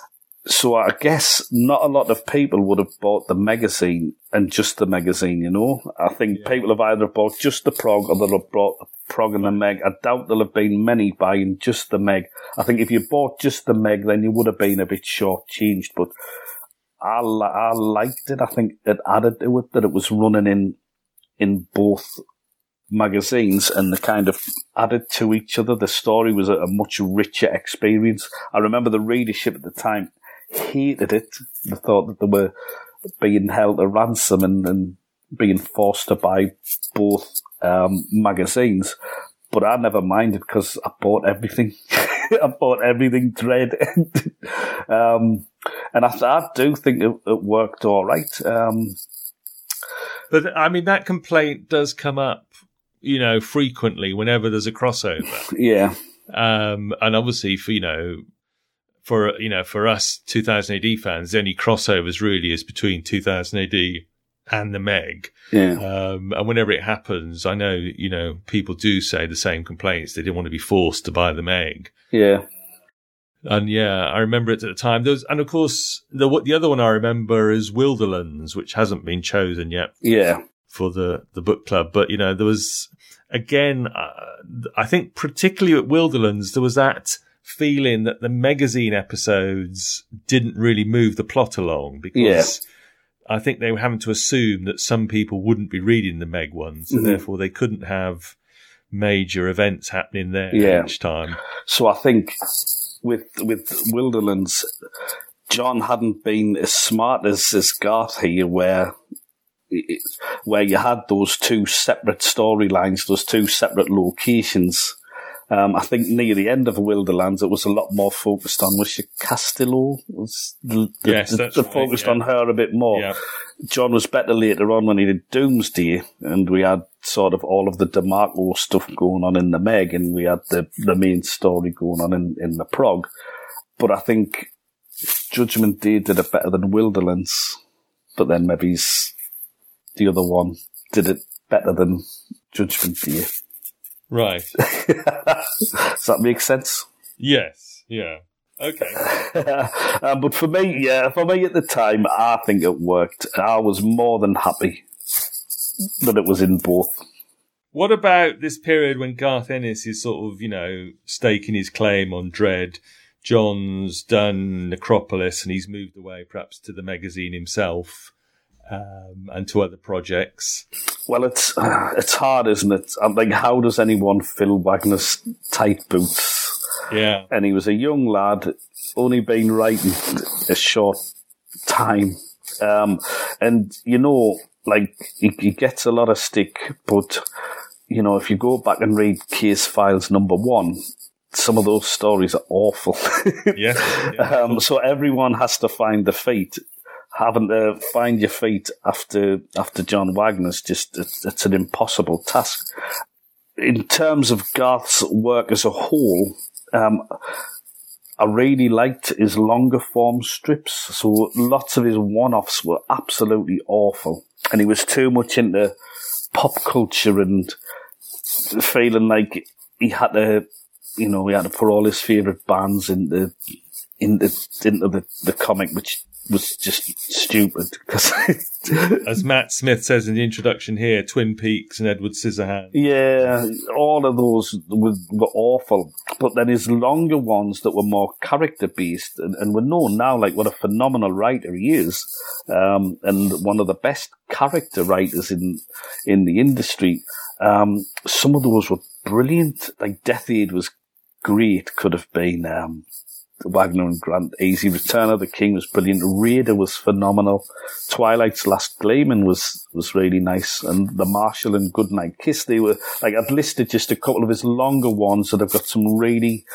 So I guess not a lot of people would have bought the magazine and just the magazine, you know. I think Yeah. people have either bought just the prog or they'll have bought the prog and the meg. I doubt there'll have been many buying just the meg. I think if you bought just the meg, then you would have been a bit short-changed, but I, I liked it. I think it added to it that it was running in, in both magazines and they kind of added to each other. The story was a, a much richer experience. I remember the readership at the time hated it. The thought that they were being held to ransom and, and being forced to buy both um, magazines. But I never minded because I bought everything. I bought everything Dredd. um, and I, I, do think it, it worked all right. Um, but I mean, that complaint does come up, you know, frequently whenever there's a crossover. yeah. Um, and obviously, for you know, for you know, for us 2000 AD fans, the only crossovers really is between 2000 AD and the Meg. Yeah. Um, and whenever it happens, I know you know people do say the same complaints. They didn't want to be forced to buy the Meg. Yeah. And yeah, I remember it at the time. There's, and of course, the what the other one I remember is Wilderlands, which hasn't been chosen yet. Yeah. For the the book club, but you know there was again, uh, I think particularly at Wilderlands, there was that feeling that the magazine episodes didn't really move the plot along because yeah. I think they were having to assume that some people wouldn't be reading the Meg ones, and mm-hmm. therefore they couldn't have major events happening there yeah. each time. So I think with with Wilderlands, John hadn't been as smart as, as Garth here, where where you had those two separate storylines, those two separate locations. Um, I think near the end of Wilderlands, it was a lot more focused on was she Castillo? Was the, the, yes, the, the right, focused yeah. on her a bit more. Yeah. John was better later on when he did Doomsday, and we had sort of all of the DeMarco stuff going on in the Meg, and we had the the main story going on in, in the Prog. But I think Judgment Day did it better than Wilderlands, but then maybe the other one did it better than Judgment Day. Right. Does that make sense? Yes. Yeah. Okay. um, but for me, yeah, for me at the time, I think it worked. I was more than happy that it was in both. What about this period when Garth Ennis is sort of, you know, staking his claim on Dredd? John's done Necropolis and he's moved away perhaps to the magazine himself um, and to other projects. Well, it's uh, it's hard, isn't it? I'm like, how does anyone fill Wagner's tight boots? Yeah, and he was a young lad, only been writing a short time, um, and you know, like he, he gets a lot of stick, but you know, if you go back and read Case Files number one, some of those stories are awful. yeah. yeah. Um, so everyone has to find the feet having to find your feet after after John Wagner's just it's, it's an impossible task. In terms of Garth's work as a whole, um, I really liked his longer form strips. So lots of his one offs were absolutely awful, and he was too much into pop culture and feeling like he had to, you know, he had to put all his favorite bands into into into the, the comic, which was just stupid. Because as Matt Smith says in the introduction here, Twin Peaks and Edward Scissorhands. Yeah, all of those were, were awful. But then his longer ones that were more character based, and, and we're known now like what a phenomenal writer he is, um, and one of the best character writers in in the industry. Um, some of those were brilliant. Like Death Aid was great. Could have been. Um, Wagner and Grant easy. Return of the King was brilliant. Raider was phenomenal. Twilight's Last Gleaming was, was really nice. And The Marshal and Goodnight Kiss, they were, like, I've listed just a couple of his longer ones that have got some really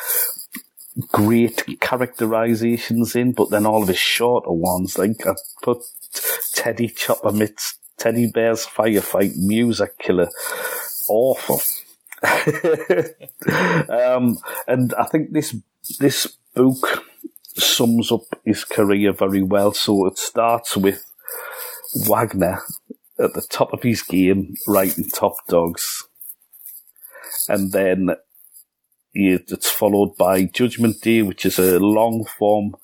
great characterizations in, but then all of his shorter ones, like I put Teddy Chopper Mitts, Teddy Bear's Firefight, Music Killer, awful. um, and I think this this book sums up his career very well. So it starts with Wagner at the top of his game, writing Top Dogs. And then it's followed by Judgment Day, which is a long form,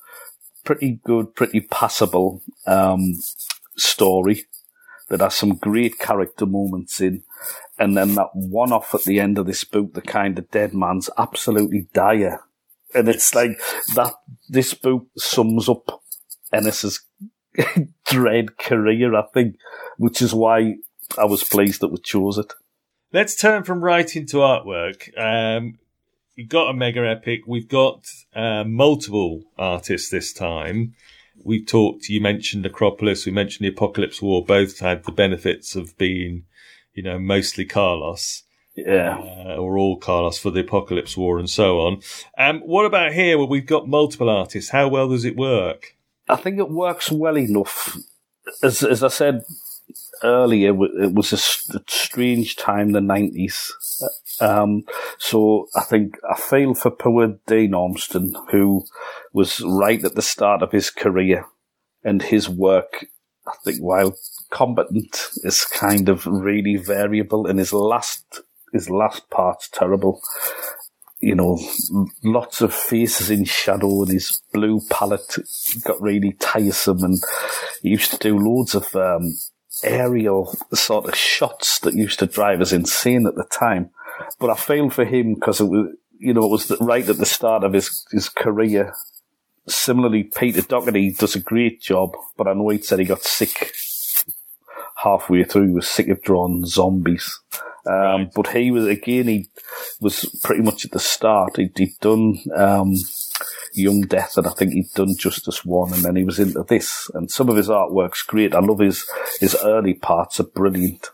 pretty good, pretty passable um, story that has some great character moments in. And then that one off at the end of this book, The Kind of Dead Man's absolutely dire and it's like that. This book sums up Ennis's Dredd career, I think, which is why I was pleased that we chose it. Let's turn from writing to artwork. Um, we've got a mega epic. We've got uh, multiple artists this time. we've talked. You mentioned Necropolis. We mentioned the Apocalypse War. Both had the benefits of being, you know, mostly Carlos. Yeah. Uh, or all Carlos for the Apocalypse War and so on. Um, what about here where we've got multiple artists? How well does it work? I think it works well enough. As, as I said earlier, it was a, strange time, the 90s. Um, so I think I feel for poor Dean Ormston, who was right at the start of his career and his work, I think, while competent, is kind of really variable and his last, his last part's terrible. You know, lots of faces in shadow and his blue palette got really tiresome and he used to do loads of, um, aerial sort of shots that used to drive us insane at the time. But I feel for him because it was, you know, it was right at the start of his, his career. Similarly, Peter Doherty does a great job, but I know he said he got sick halfway through. He was sick of drawing zombies. Um, right. But he was, again, he was pretty much at the start. He'd, he'd done, um, Young Death, and I think he'd done Justice One, and then he was into this. And some of his artwork's great. I love his his early parts are brilliant,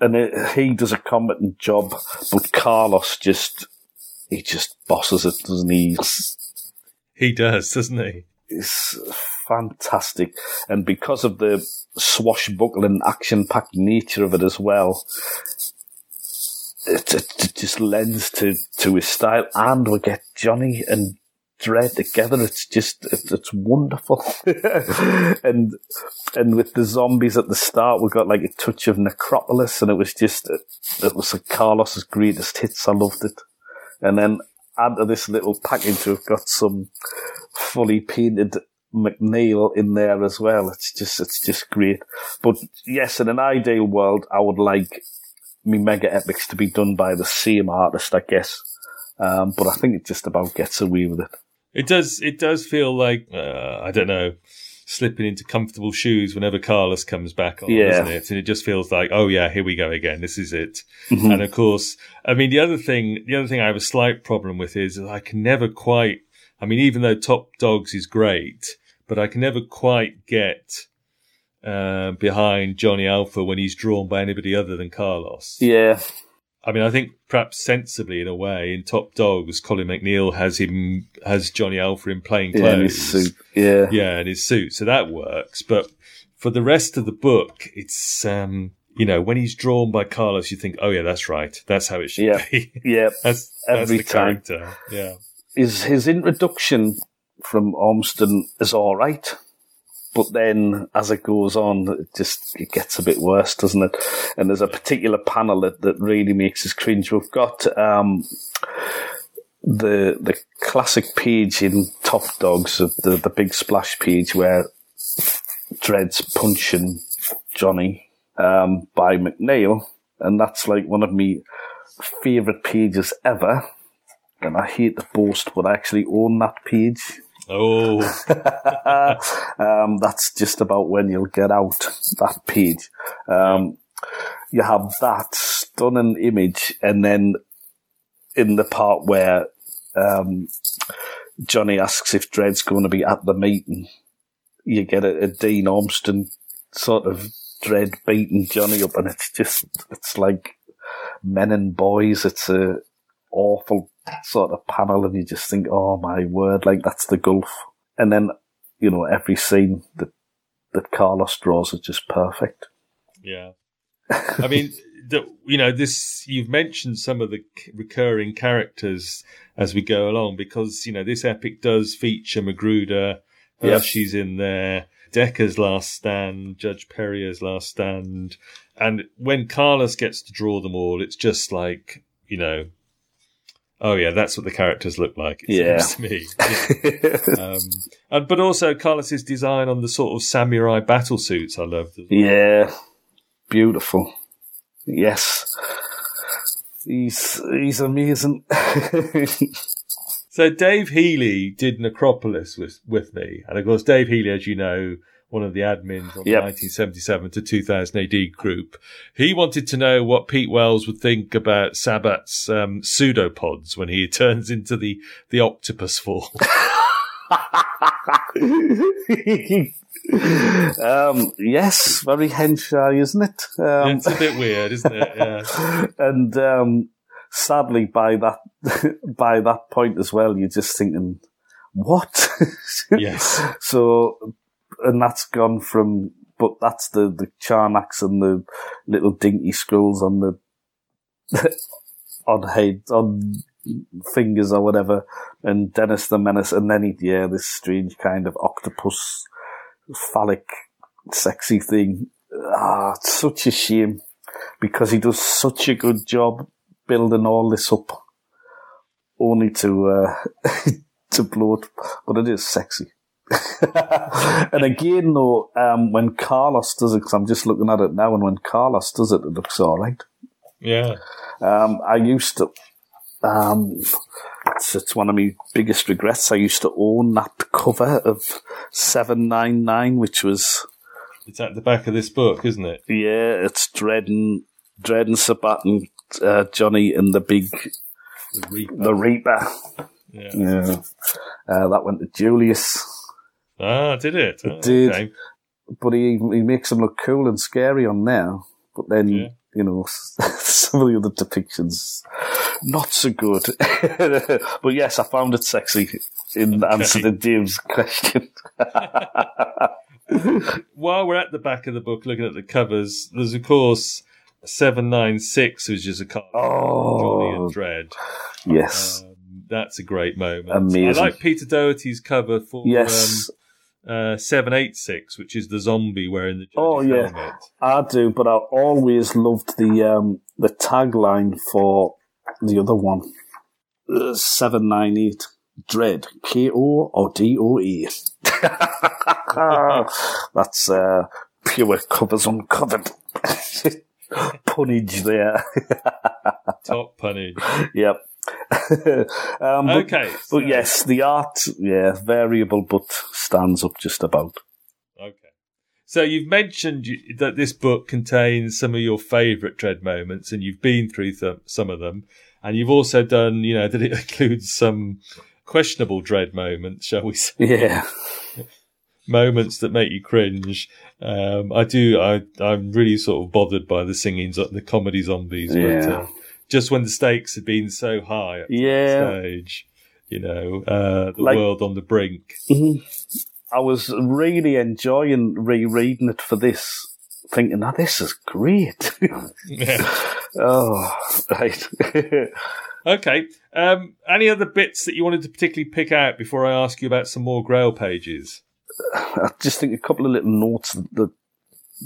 and it, he does a competent job. But Carlos just he just bosses it, doesn't he? He does, doesn't he? It's fantastic, and because of the swashbuckling, action-packed nature of it as well, it, it, it, just lends to, to his style. And we get Johnny and Dredd together. It's just, it's, it's wonderful. and, and with the zombies at the start, we got like a touch of Necropolis and it was just, it was like Carlos's greatest hits. I loved it. And then to this little package, we've got some fully painted MacNeil in there as well. It's just, it's just great. But yes, in an ideal world, I would like me mega epics to be done by the same artist, I guess. Um, but I think it just about gets away with it. It does. It does feel like uh, I don't know, slipping into comfortable shoes whenever Carlos comes back on, yeah. doesn't it? And it just feels like, oh yeah, here we go again. This is it. Mm-hmm. And of course, I mean, the other thing, the other thing I have a slight problem with is I can never quite. I mean, even though Top Dogs is great, but I can never quite get uh, behind Johnny Alpha when he's drawn by anybody other than Carlos. Yeah. I mean, I think perhaps sensibly in a way, in Top Dogs, Colin MacNeil has him has Johnny Alpha in plain clothes, yeah, in his suit, yeah, yeah, in his suit, so that works. But for the rest of the book, it's um, you know, when he's drawn by Carlos, you think, oh yeah, that's right, that's how it should yeah. be. Yeah, yeah, that's every that's time. Character. Yeah, his his introduction from Ormston is all right. But then as it goes on, it just it gets a bit worse, doesn't it? And there's a particular panel that, that really makes us cringe. We've got um, the the classic page in Top Dogs, the the big splash page where Dredd's punching Johnny um, by MacNeil, and that's like one of my favourite pages ever. And I hate to boast, but I actually own that page. Oh, um, that's just about when you'll get out that page. Um, you have that stunning image, and then in the part where um, Johnny asks if Dredd's going to be at the meeting, you get a, a Dean Ormston sort of Dredd beating Johnny up, and it's just it's like men and boys. It's a awful sort of panel and you just think, oh my word, like that's the gulf. And then, you know, every scene that, that Carlos draws is just perfect. Yeah. I mean, the, you know, this, you've mentioned some of the recurring characters as we go along because, you know, this epic does feature McGruder. Uh, yeah. She's in there. Decker's last stand, Judge Perrier's last stand. And when Carlos gets to draw them all, it's just like, you know, Oh yeah, that's what the characters look like. yeah, to me. Yeah. um, and but also Carlos's design on the sort of samurai battle suits, I loved. Well. Yeah, beautiful. Yes, he's he's amazing. so Dave Healy did Necropolis with with me, and of course Dave Healy, as you know, one of the admins on yep. the 1977 to 2000 AD group. He wanted to know what Pete Wells would think about Sabbat's um, pseudopods when he turns into the, the octopus form. um, yes, very hentai, isn't it? Um, it's a bit weird, isn't it? Yeah. and um, sadly, by that by that point as well, you're just thinking, what? yes. So, and that's gone from, but that's the the Charnaks and the little dinky skulls on the on heads on fingers or whatever, and Dennis the Menace, and then he yeah, this strange kind of octopus phallic sexy thing. Ah, it's such a shame because he does such a good job building all this up, only to uh, to blow it. But it is sexy. and again, though, um, when Carlos does it, because I'm just looking at it now, and when Carlos does it, it looks all right. Yeah. Um, I used to. Um, it's, it's one of my biggest regrets. I used to own that cover of 799, which was. It's at the back of this book, isn't it? Yeah, it's Dredd and, and Sabbat and uh, Johnny and the big. The Reaper. The Reaper. Yeah. Yeah. Uh, that went to Julius. Ah, did it? It Oh, did. okay. But he, he makes him look cool and scary on there. But then, Yeah. you know, some of the other depictions, not so good. but yes, I found it sexy in answer to Dave's question. While we're at the back of the book looking at the covers, there's of course 796, which is a card Oh. Johnny and Dredd. yes. Um, that's a great moment. Amazing. I like Peter Doherty's cover for yes. um, uh, 786, which is the zombie wearing the Oh, yeah. helmet. I do, but I always loved the um, the tagline for the other one. Uh, 798 Dredd. K O or D O E. That's uh, pure covers uncovered. Punnage there. Top punny. yep. um, but, Okay. so- but yes, the art, yeah, variable, but stands up just about. Okay. So you've mentioned that this book contains some of your favourite Dredd moments, and you've been through th- some of them, and you've also done, you know, that it includes some questionable Dredd moments, shall we say, Yeah. moments that make you cringe. Um, I do. I I'm really sort of bothered by the singing, the comedy zombies. But, Yeah. uh, just when the stakes had been so high at Yeah. the stage, you know, uh, the Like- world on the brink. Mhm. I was really enjoying rereading it for this, thinking, "Oh, this is great." Yeah. oh, right. Okay. Um, any other bits that you wanted to particularly pick out before I ask you about some more Grail pages? I just think a couple of little notes that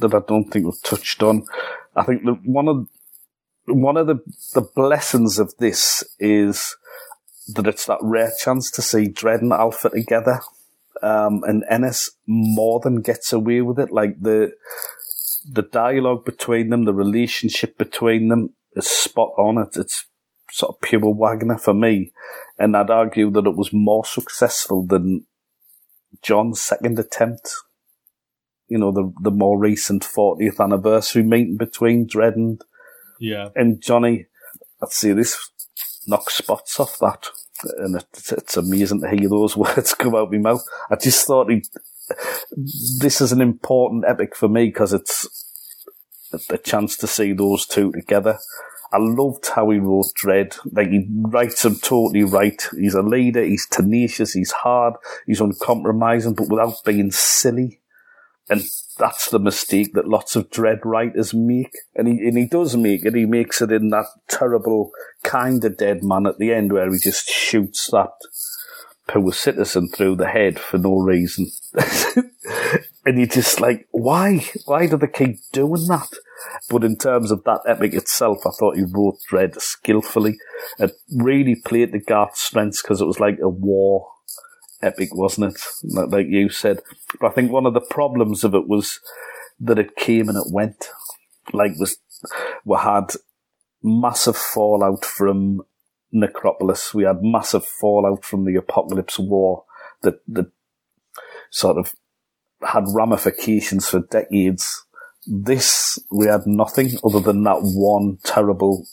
that I don't think we've touched on. I think that one of one of the the blessings of this is that it's that rare chance to see Dredd and Alpha together. Um, and Ennis more than gets away with it. Like the the dialogue between them, the relationship between them is spot on. It's, it's sort of pure Wagner for me. And I'd argue that it was more successful than John's second attempt. You know, the the more recent 40th anniversary meeting between Dredd and, Yeah. and Johnny. I'd say this knocks spots off that. And it's, it's amazing to hear those words come out of my mouth. I just thought he, this is an important epic for me because it's a chance to see those two together. I loved how he wrote Dredd. Like he writes him totally right. He's a leader. He's tenacious. He's hard. He's uncompromising, but without being silly. And that's the mistake that lots of Dredd writers make. And he and he does make it. He makes it in that terrible kind of dead man at the end where he just shoots that poor citizen through the head for no reason. and you're just like, why? Why do they keep doing that? But in terms of that epic itself, I thought he wrote Dredd skillfully. It really played the Garth's strengths because it was like a war epic, wasn't it? Like you said. But I think one of the problems of it was that it came and it went. Like was we had massive fallout from Necropolis. We had massive fallout from the Apocalypse War that that sort of had ramifications for decades. This we had nothing other than that one terrible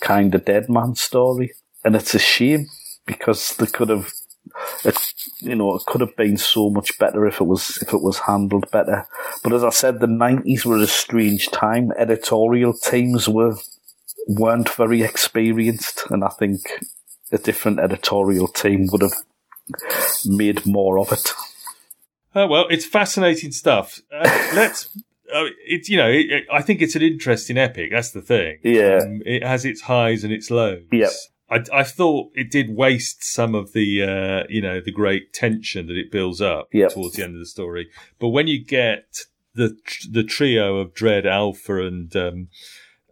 kind of dead man story, and it's a shame because they could have it, you know, it could have been so much better if it was if it was handled better. But as I said, the nineties were a strange time. Editorial teams were weren't very experienced, and I think a different editorial team would have made more of it. Oh well, it's fascinating stuff. Uh, let's. Uh, it's you know, it, it, I think it's an interesting epic. That's the thing. Yeah, um, it has its highs and its lows. Yeah. I, I thought it did waste some of the, uh, you know, the great tension that it builds up Yep. towards the end of the story. But when you get the the trio of Dredd, Alpha, and um,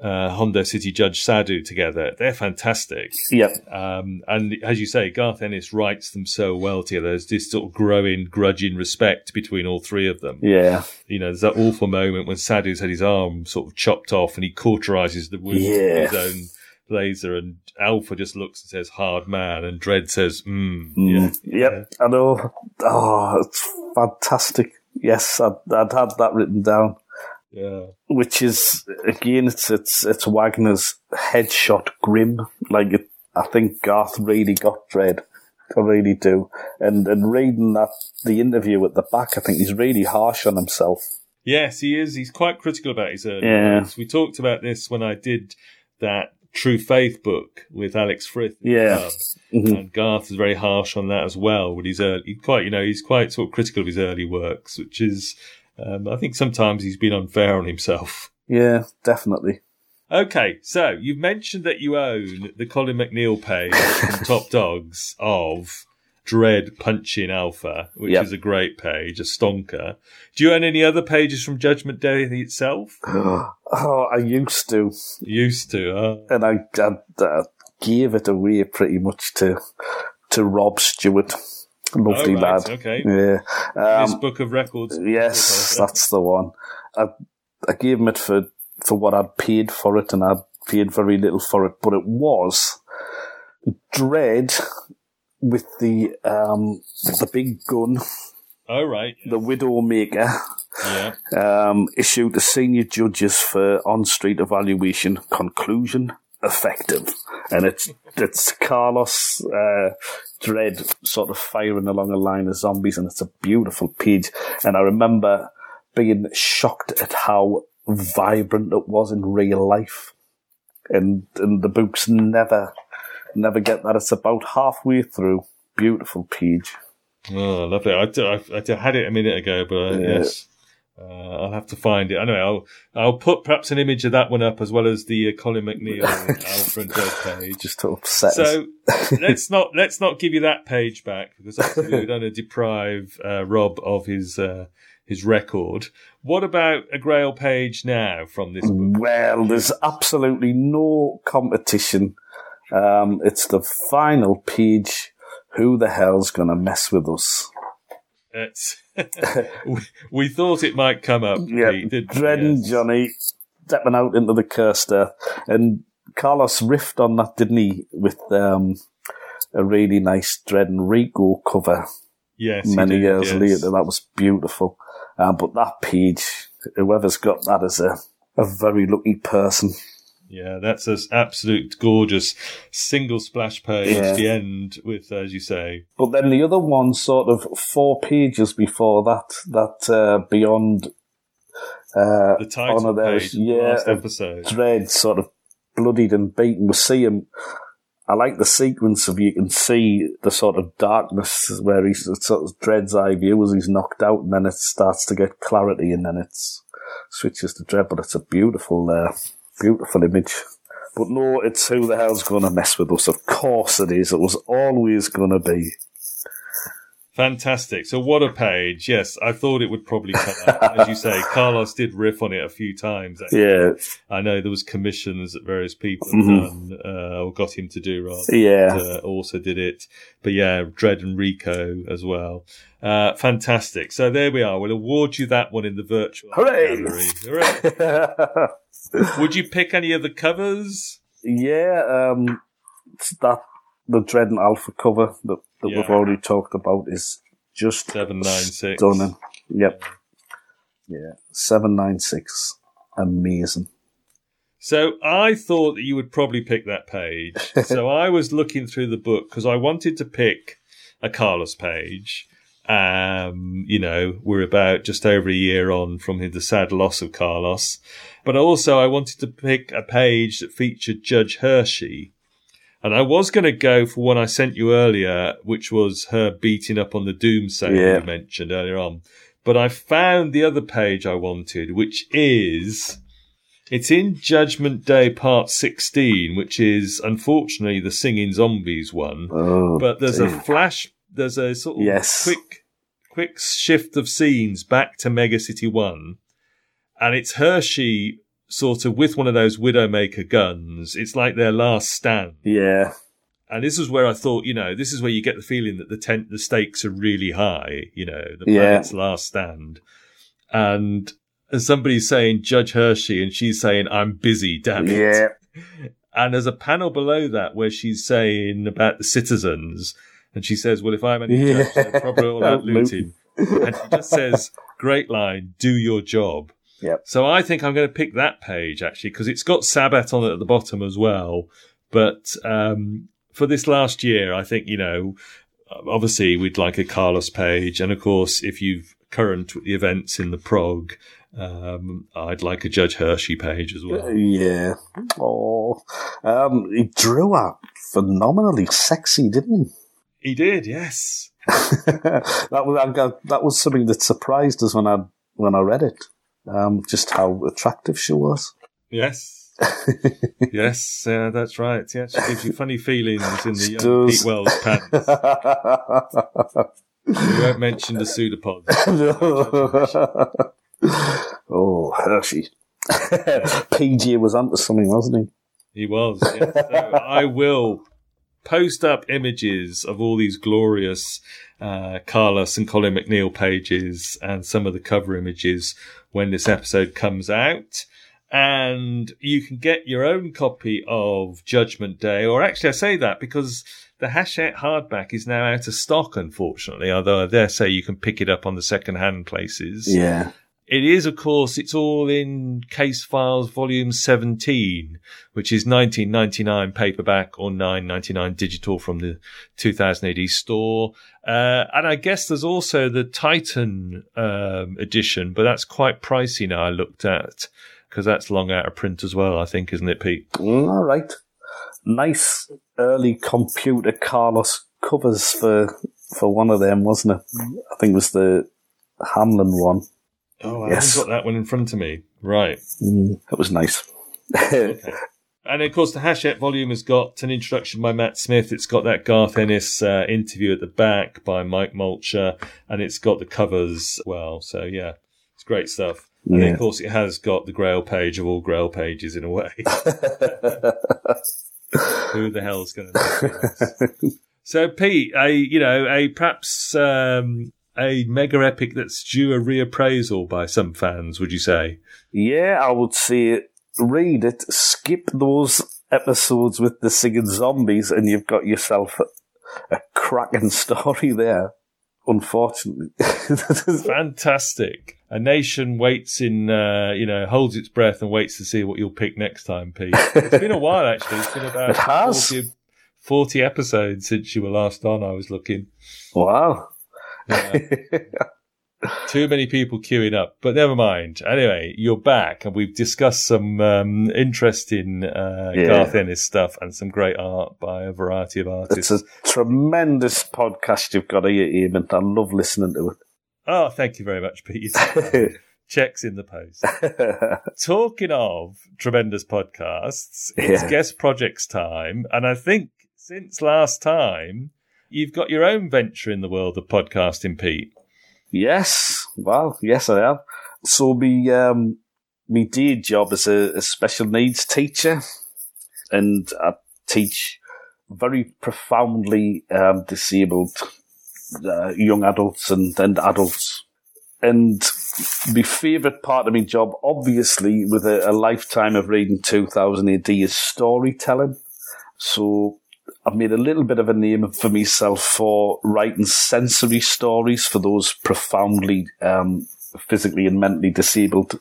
uh, Hondo City Judge Sadu together, they're fantastic. yeah, Um, and as you say, Garth Ennis writes them so well together. There's this sort of growing, grudging respect between all three of them. yeah, You know, there's that awful moment when Sadu's had his arm sort of chopped off and he cauterizes the wound Yeah. with his own laser and Alpha just looks and says, hard man. And Dredd says, mm, Mm, yeah. yep. I know. Oh, it's fantastic. Yes, I'd, I'd had that written down. Yeah. which is again it's it's it's Wagner's headshot grim. Like it, I think Garth really got Dredd. I really do. And and reading that the interview at the back, I think he's really harsh on himself. Yes, he is. He's quite critical about his early Yeah. works. We talked about this when I did that True Faith book with Alex Frith. Yeah. club. Mhm. And Garth is very harsh on that as well. With his early, quite, you know, he's quite sort of critical of his early works, which is, um, I think sometimes he's been unfair on himself. Yeah, definitely. Okay, so you've mentioned that you own the Colin MacNeil page from Top Dogs of Dredd Punching Alpha, which Yep. is a great page, a stonker. Do you own any other pages from Judgment Day itself? Oh, I used to, Used to. Oh. and I, I, I gave it away pretty much to to Rob Stewart. Lovely Oh, right, lad. okay. Yeah. Um, book of records. Yes, that's the one. I I gave him it for for what I'd paid for it, and I'd paid very little for it, but it was Dredd with the um the big gun, Oh, right. the Widowmaker, Yeah. um, issued to senior judges for on street evaluation conclusion effective, and it's it's Carlos uh, Dredd sort of firing along a line of zombies, and it's a beautiful page. And I remember being shocked at how vibrant it was in real life, and and the books never never get that. It's about halfway through. Beautiful page. Oh, lovely. I had it a minute ago, but uh, Yeah. yes. Uh, I'll have to find it. Anyway, I'll I'll put perhaps an image of that one up as well as the uh, Colin MacNeil Alfred Dredd page. Just to upset. So let's not let's not give you that page back because obviously we don't want to deprive uh, Rob of his uh, his record. What about a Grail page now from this book? Well, there's absolutely no competition. Um, it's the final page. Who the hell's going to mess with us? We, we thought it might come up. Yeah, Pete, and Yes. Johnny stepping out into the cursed earth. And Carlos riffed on that, didn't he, with um, a really nice Dredd and Rico cover Yes, many did, years yes. later. That was beautiful. Um, but that page, whoever's got that is a, a very lucky person. Yeah, that's an absolute gorgeous single splash page. Yeah. The end with, as you say, But then the other one, sort of four pages before that, that uh, beyond uh, the title page, is- of the yeah, last episode. Dredd, sort of bloodied and beaten. We see him. I like the sequence of you can see the sort of darkness where he's sort of Dredd's eye view as he's knocked out, and then it starts to get clarity, and then it's switches to Dredd. But it's a beautiful, uh, beautiful image. But no, it's who the hell's going to mess with us? Of course it is. It was always going to be. Fantastic. So what a page. Yes, I thought it would probably come out. As you say, Carlos did riff on it a few times. actually. Yeah, I know there was commissions that various people Mhm. done, uh, or got him to do rather. yeah. uh, also did it. But yeah, Dredd and Rico as well. Uh, fantastic. So there we are. We'll award you that one in the virtual Hooray! gallery. Hooray. Would you pick any of the covers? yeah, um, that the Dredd and Alpha cover that, that we've already talked about is just 796. stunning. Yep. Yeah, seven nine six, amazing. So I thought that you would probably pick that page. so I was looking through the book because I wanted to pick a Carlos page. Um, you know, we're about just over a year on from the sad loss of Carlos. But also I wanted to pick a page that featured Judge Hershey. And I was going to go for one I sent you earlier, which was her beating up on the doomsayer Yeah. you mentioned earlier on. But I found the other page I wanted, which is, it's in Judgment Day Part 16, which is unfortunately the Singing Zombies one Oh, but there's a flash there's a sort of Yes. quick quick shift of scenes back to mega city 1 and it's hershey sort of with one of those widowmaker guns. It's like their last stand. Yeah, and this is where i thought you know this is where you get the feeling that the tent the stakes are really high you know the Yeah. planet's last stand. And somebody's saying judge hershey and she's saying i'm busy damn it. Yeah, and there's a panel below that where she's saying about the citizens, and she says, "Well, if I'm any Yeah. judge, they're probably all out looting." and she just says, "Great line, do your job." Yep. So I think I'm going to pick that page actually because it's got Sabbat on it at the bottom as well. But um, for this last year, I think you know, obviously we'd like a Carlos page, and of course, if you've current with the events in the prog. Um, I'd like a Judge Hershey page as well. yeah. Oh, um, he drew up phenomenally sexy, didn't he? He did, yes. that was I that was something that surprised us when I when I read it. Um, just how attractive she was. Yes. yes, uh, that's right. Yeah, she gives you funny feelings in the She young does. Pete Wells pants. You won't mention the pseudopod. oh, Hershey. PG was onto something, wasn't he? He was. Yes. So I will post up images of all these glorious uh, Carlos and Colin MacNeil pages and some of the cover images when this episode comes out. And you can get your own copy of Judgment Day, or actually, I say that because the Hachette hardback is now out of stock, unfortunately. Although I dare say you can pick it up on the second-hand places. Yeah. It is, of course, it's all in Case Files Volume 17, which is 1999 paperback or 9.99 digital from the 2000 AD store. Uh, and I guess there's also the Titan um, edition, but that's quite pricey now. I looked at because that's long out of print as well. I think, isn't it, Pete? All right. Nice early computer Carlos covers for for one of them, wasn't it? I think it was the Hamlyn one. Oh, I Yes. haven't got that one in front of me. Right. Mm, it was nice. And of course, the Hachette volume has got an introduction by Matt Smith. It's got that Garth Ennis uh, interview at the back by Mike Molcher, and it's got the covers as well. So yeah, it's great stuff. And of course, it has got the Grail page of all Grail pages in a way. Who the hell's going to? So Pete, a you know a perhaps um, a mega epic that's due a reappraisal by some fans. Would you say? yeah, I would say read it, skip those episodes with the singing zombies, and you've got yourself a, a cracking story there. Unfortunately, Fantastic. A nation waits in, uh, you know, holds its breath and waits to see what you'll pick next time, Pete. It's been a while, actually. It's been about It has. 40, 40 episodes since you were last on, I was looking. wow. Too many people queuing up, but never mind. Anyway, you're back and we've discussed some um, interesting uh, Yeah. Garth Ennis stuff and some great art by a variety of artists. It's a tremendous podcast you've got here, Eamon. I love listening to it. Oh, thank you very much, Pete. Checks in the post. Talking of tremendous podcasts, it's Yeah. guest projects time. And I think since last time, you've got your own venture in the world of podcasting, Pete. yes, well, yes, I have. So, me, um, day job is a, a special needs teacher, and I teach very profoundly um, disabled uh, young adults and, and adults. And my favourite part of my job, obviously, with a, a lifetime of reading 2000 AD, is storytelling. So I've made a little bit of a name for myself for writing sensory stories for those profoundly um, physically and mentally disabled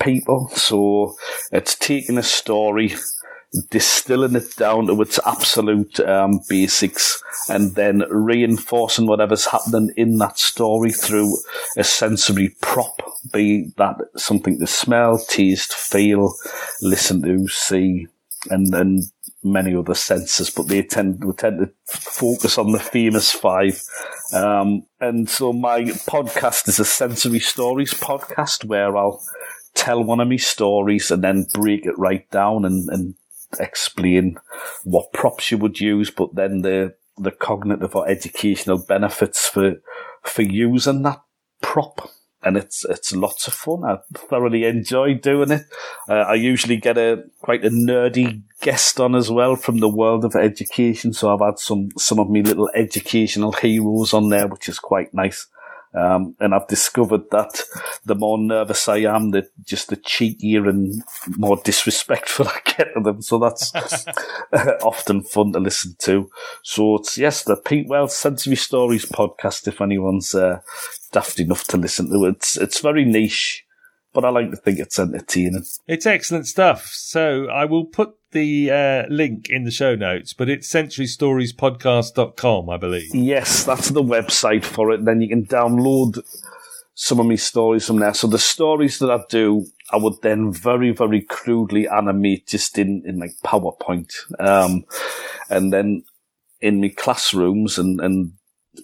people. So it's taking a story distilling it down to its absolute um, basics and then reinforcing whatever's happening in that story through a sensory prop, be that something to smell, taste, feel, listen to, see, and, and many other senses, but they tend we tend to focus on the famous five. Um, and so my podcast is a sensory stories podcast where I'll tell one of my stories and then break it right down and, and explain what props you would use, but then the the cognitive or educational benefits for for using that prop and it's it's lots of fun. I thoroughly enjoy doing it. Uh, I usually get a quite a nerdy guest on as well from the world of education, so I've had some some of my little educational heroes on there, which is quite nice. Um, and I've discovered that the more nervous I am, the just the cheekier and more disrespectful I get to them. So that's often fun to listen to. So it's yes, the Pete Wells Sensory Stories podcast. If anyone's uh, daft enough to listen to it's it's very niche, but I like to think it's entertaining. It's excellent stuff. So I will put the uh, link in the show notes, but it's sensorystoriespodcast.com, I believe. Yes, that's the website for it. Then you can download some of my stories from there. So the stories that I do, I would then very, very crudely animate just in, in like PowerPoint. Um, and then in my classrooms and, and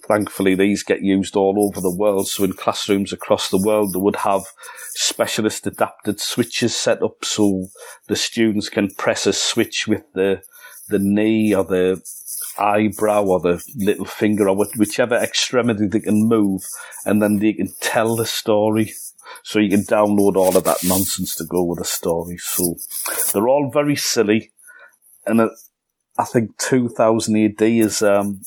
thankfully these get used all over the world. So in classrooms across the world, they would have specialist adapted switches set up so the students can press a switch with the, the knee or the eyebrow or the little finger or whichever extremity they can move and then they can tell the story. So you can download all of that nonsense to go with the story. So they're all very silly. And I think 2000 AD is, um,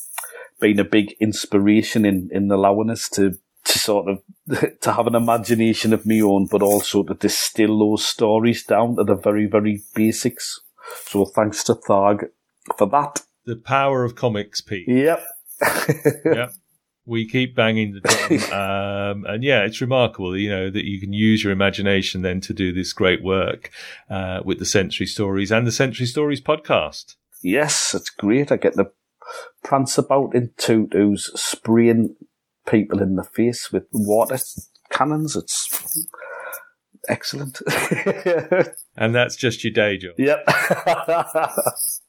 been a big inspiration in, in allowing us to, to sort of, to have an imagination of my own, but also to distill those stories down to the very, very basics. So thanks to Tharg for that. The power of comics, Pete. Yep. yep. We keep banging the drum. um, and yeah, it's remarkable, you know, that you can use your imagination then to do this great work, uh, with the Sensory Stories and the Sensory Stories podcast. Yes, it's great. I get the prance about in tutus, spraying people in the face with water cannons. It's excellent. and that's just your day job. Yep.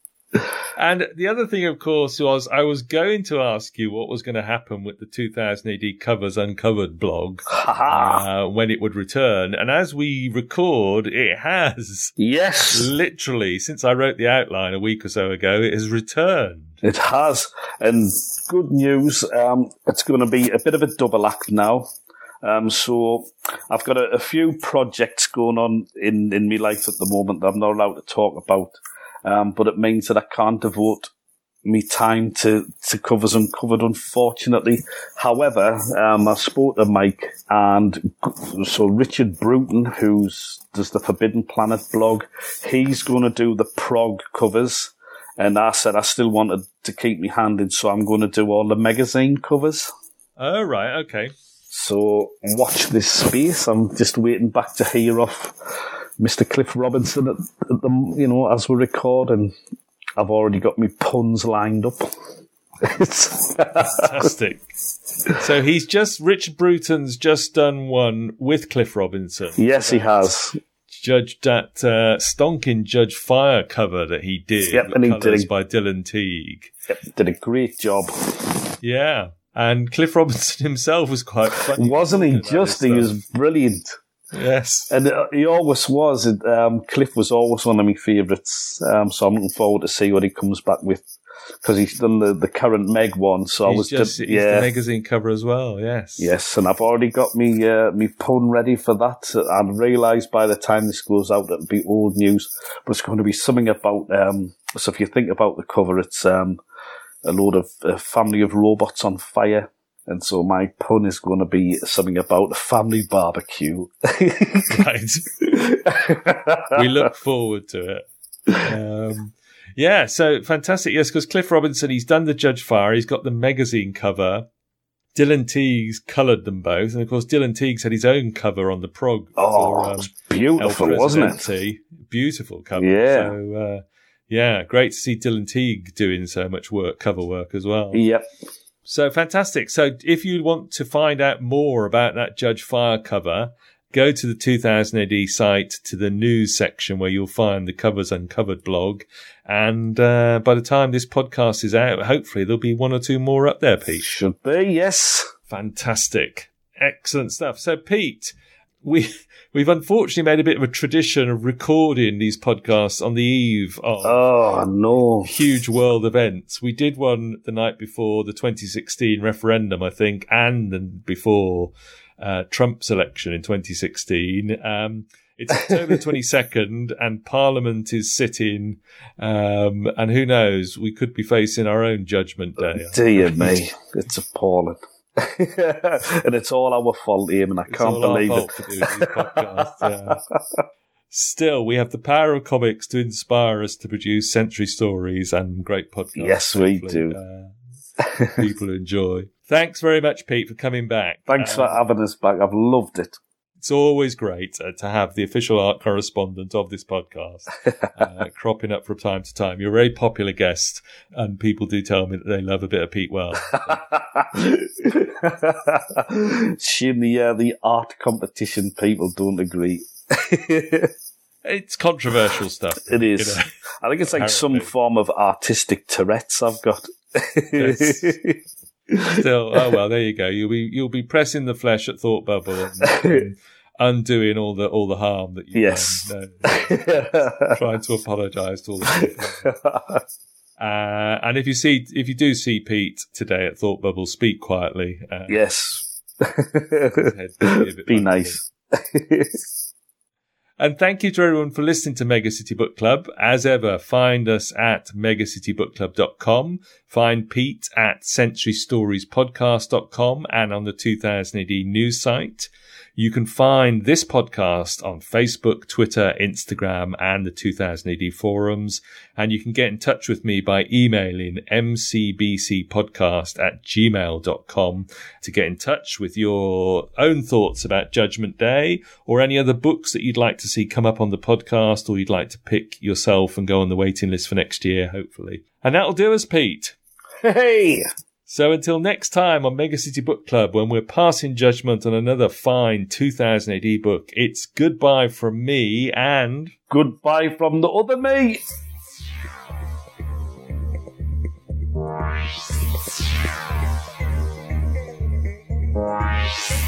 and the other thing, of course, was I was going to ask you what was going to happen with the 2000 AD Covers Uncovered blog uh, when it would return. And as we record, it has. Yes. Literally, since I wrote the outline a week or so ago, it has returned. It has. And good news, um, it's going to be a bit of a double act now. Um, so I've got a, a, few projects going on in, in my life at the moment that I'm not allowed to talk about. Um, but it means that I can't devote me time to, to covers uncovered, unfortunately. However, um, I spoke to Mike and so Richard Bruton, who's does the Forbidden Planet blog, he's going to do the prog covers. And I said I still wanted to keep me hand in, so I'm going to do all the magazine covers. Oh, right, okay. So watch this space. I'm just waiting back to hear off Mr. Cliff Robinson at, at the, you know, as we record, and I've already got my puns lined up. it's Fantastic. so he's just Richard Bruton's just done one with Cliff Robinson. Yes, he has. Judge that uh, stonking Judge Fire cover that he did. Yep, and he did a, by Dylan Teague. Yep, did a great job. Yeah, and Cliff Robinson himself was quite funny, wasn't he? Just he was brilliant. Yes, and uh, he always was. Um, Cliff was always one of my favourites. Um, so I'm looking forward to see what he comes back with because he's done the, the current Meg one. So he's I was just did, yeah, the magazine cover as well. Yes, yes, and I've already got me uh, me pun ready for that. I realised by the time this goes out it'll be old news, but it's going to be something about. Um, so if you think about the cover, it's um, a load of a family of robots on fire. And so my pun is going to be something about a family barbecue. right. we look forward to it. Um, yeah, so fantastic. Yes, because Cliff Robinson, he's done the Judge Fire. He's got the magazine cover. Dylan Teagues coloured them both, and of course, Dylan Teagues had his own cover on the prog. Oh, for, um, beautiful, wasn't it? Beautiful cover. Yeah. So, uh, Yeah, great to see Dylan Teague doing so much work, cover work as well. Yep. So fantastic. So if you want to find out more about that Judge Fire cover, go to the 2000 AD site to the news section where you'll find the Covers Uncovered blog. And uh, by the time this podcast is out, hopefully there'll be one or two more up there, Pete. Should be, yes. Fantastic. Excellent stuff. So, Pete, we we've unfortunately made a bit of a tradition of recording these podcasts on the eve of Oh, no. huge world events. We did one the night before the 2016 referendum, I think, and then before uh, Trump's election in 2016. Um, it's October 22nd and Parliament is sitting. Um, and who knows, we could be facing our own judgment day. Dear me. It's appalling. and it's all our fault, Ian, and I It's can't believe it. for doing yeah. Still, we have the power of comics to inspire us to produce sensory stories and great podcasts. Yes, we do. uh, people enjoy. Thanks very much, Pete, for coming back. Thanks Um, for having us back. I've loved it. It's always great uh, to have the official art correspondent of this podcast uh, cropping up from time to time. You're a very popular guest, and people do tell me that they love a bit of Pete Wells. Shame the, uh, the art competition people don't agree. It's controversial stuff. It is. You know. I think it's like some form of artistic Tourette's I've got. Yes. Still, oh well, there you go. You'll be you'll be pressing the flesh at Thought Bubble and, and undoing all the all the harm that you've Yes. done. Trying to apologise to all the people. Uh, and if you see if you do see Pete today at Thought Bubble, speak quietly. Uh, yes. be nice. And thank you to everyone for listening to Mega City Book Club. As ever, find us at megacitybookclub.com. Find Pete at sensorystoriespodcast.com and on the 2000 AD news site. You can find this podcast on Facebook, Twitter, Instagram, and the 2000 AD forums. And you can get in touch with me by emailing mcbcpodcast at gmail.com to get in touch with your own thoughts about Judgment Day or any other books that you'd like to see come up on the podcast or you'd like to pick yourself and go on the waiting list for next year, hopefully. And that'll do us, Pete. Hey! So until next time on Mega City Book Club, when we're passing judgment on another fine 2000 AD book, it's goodbye from me and Goodbye from the other me. Wow.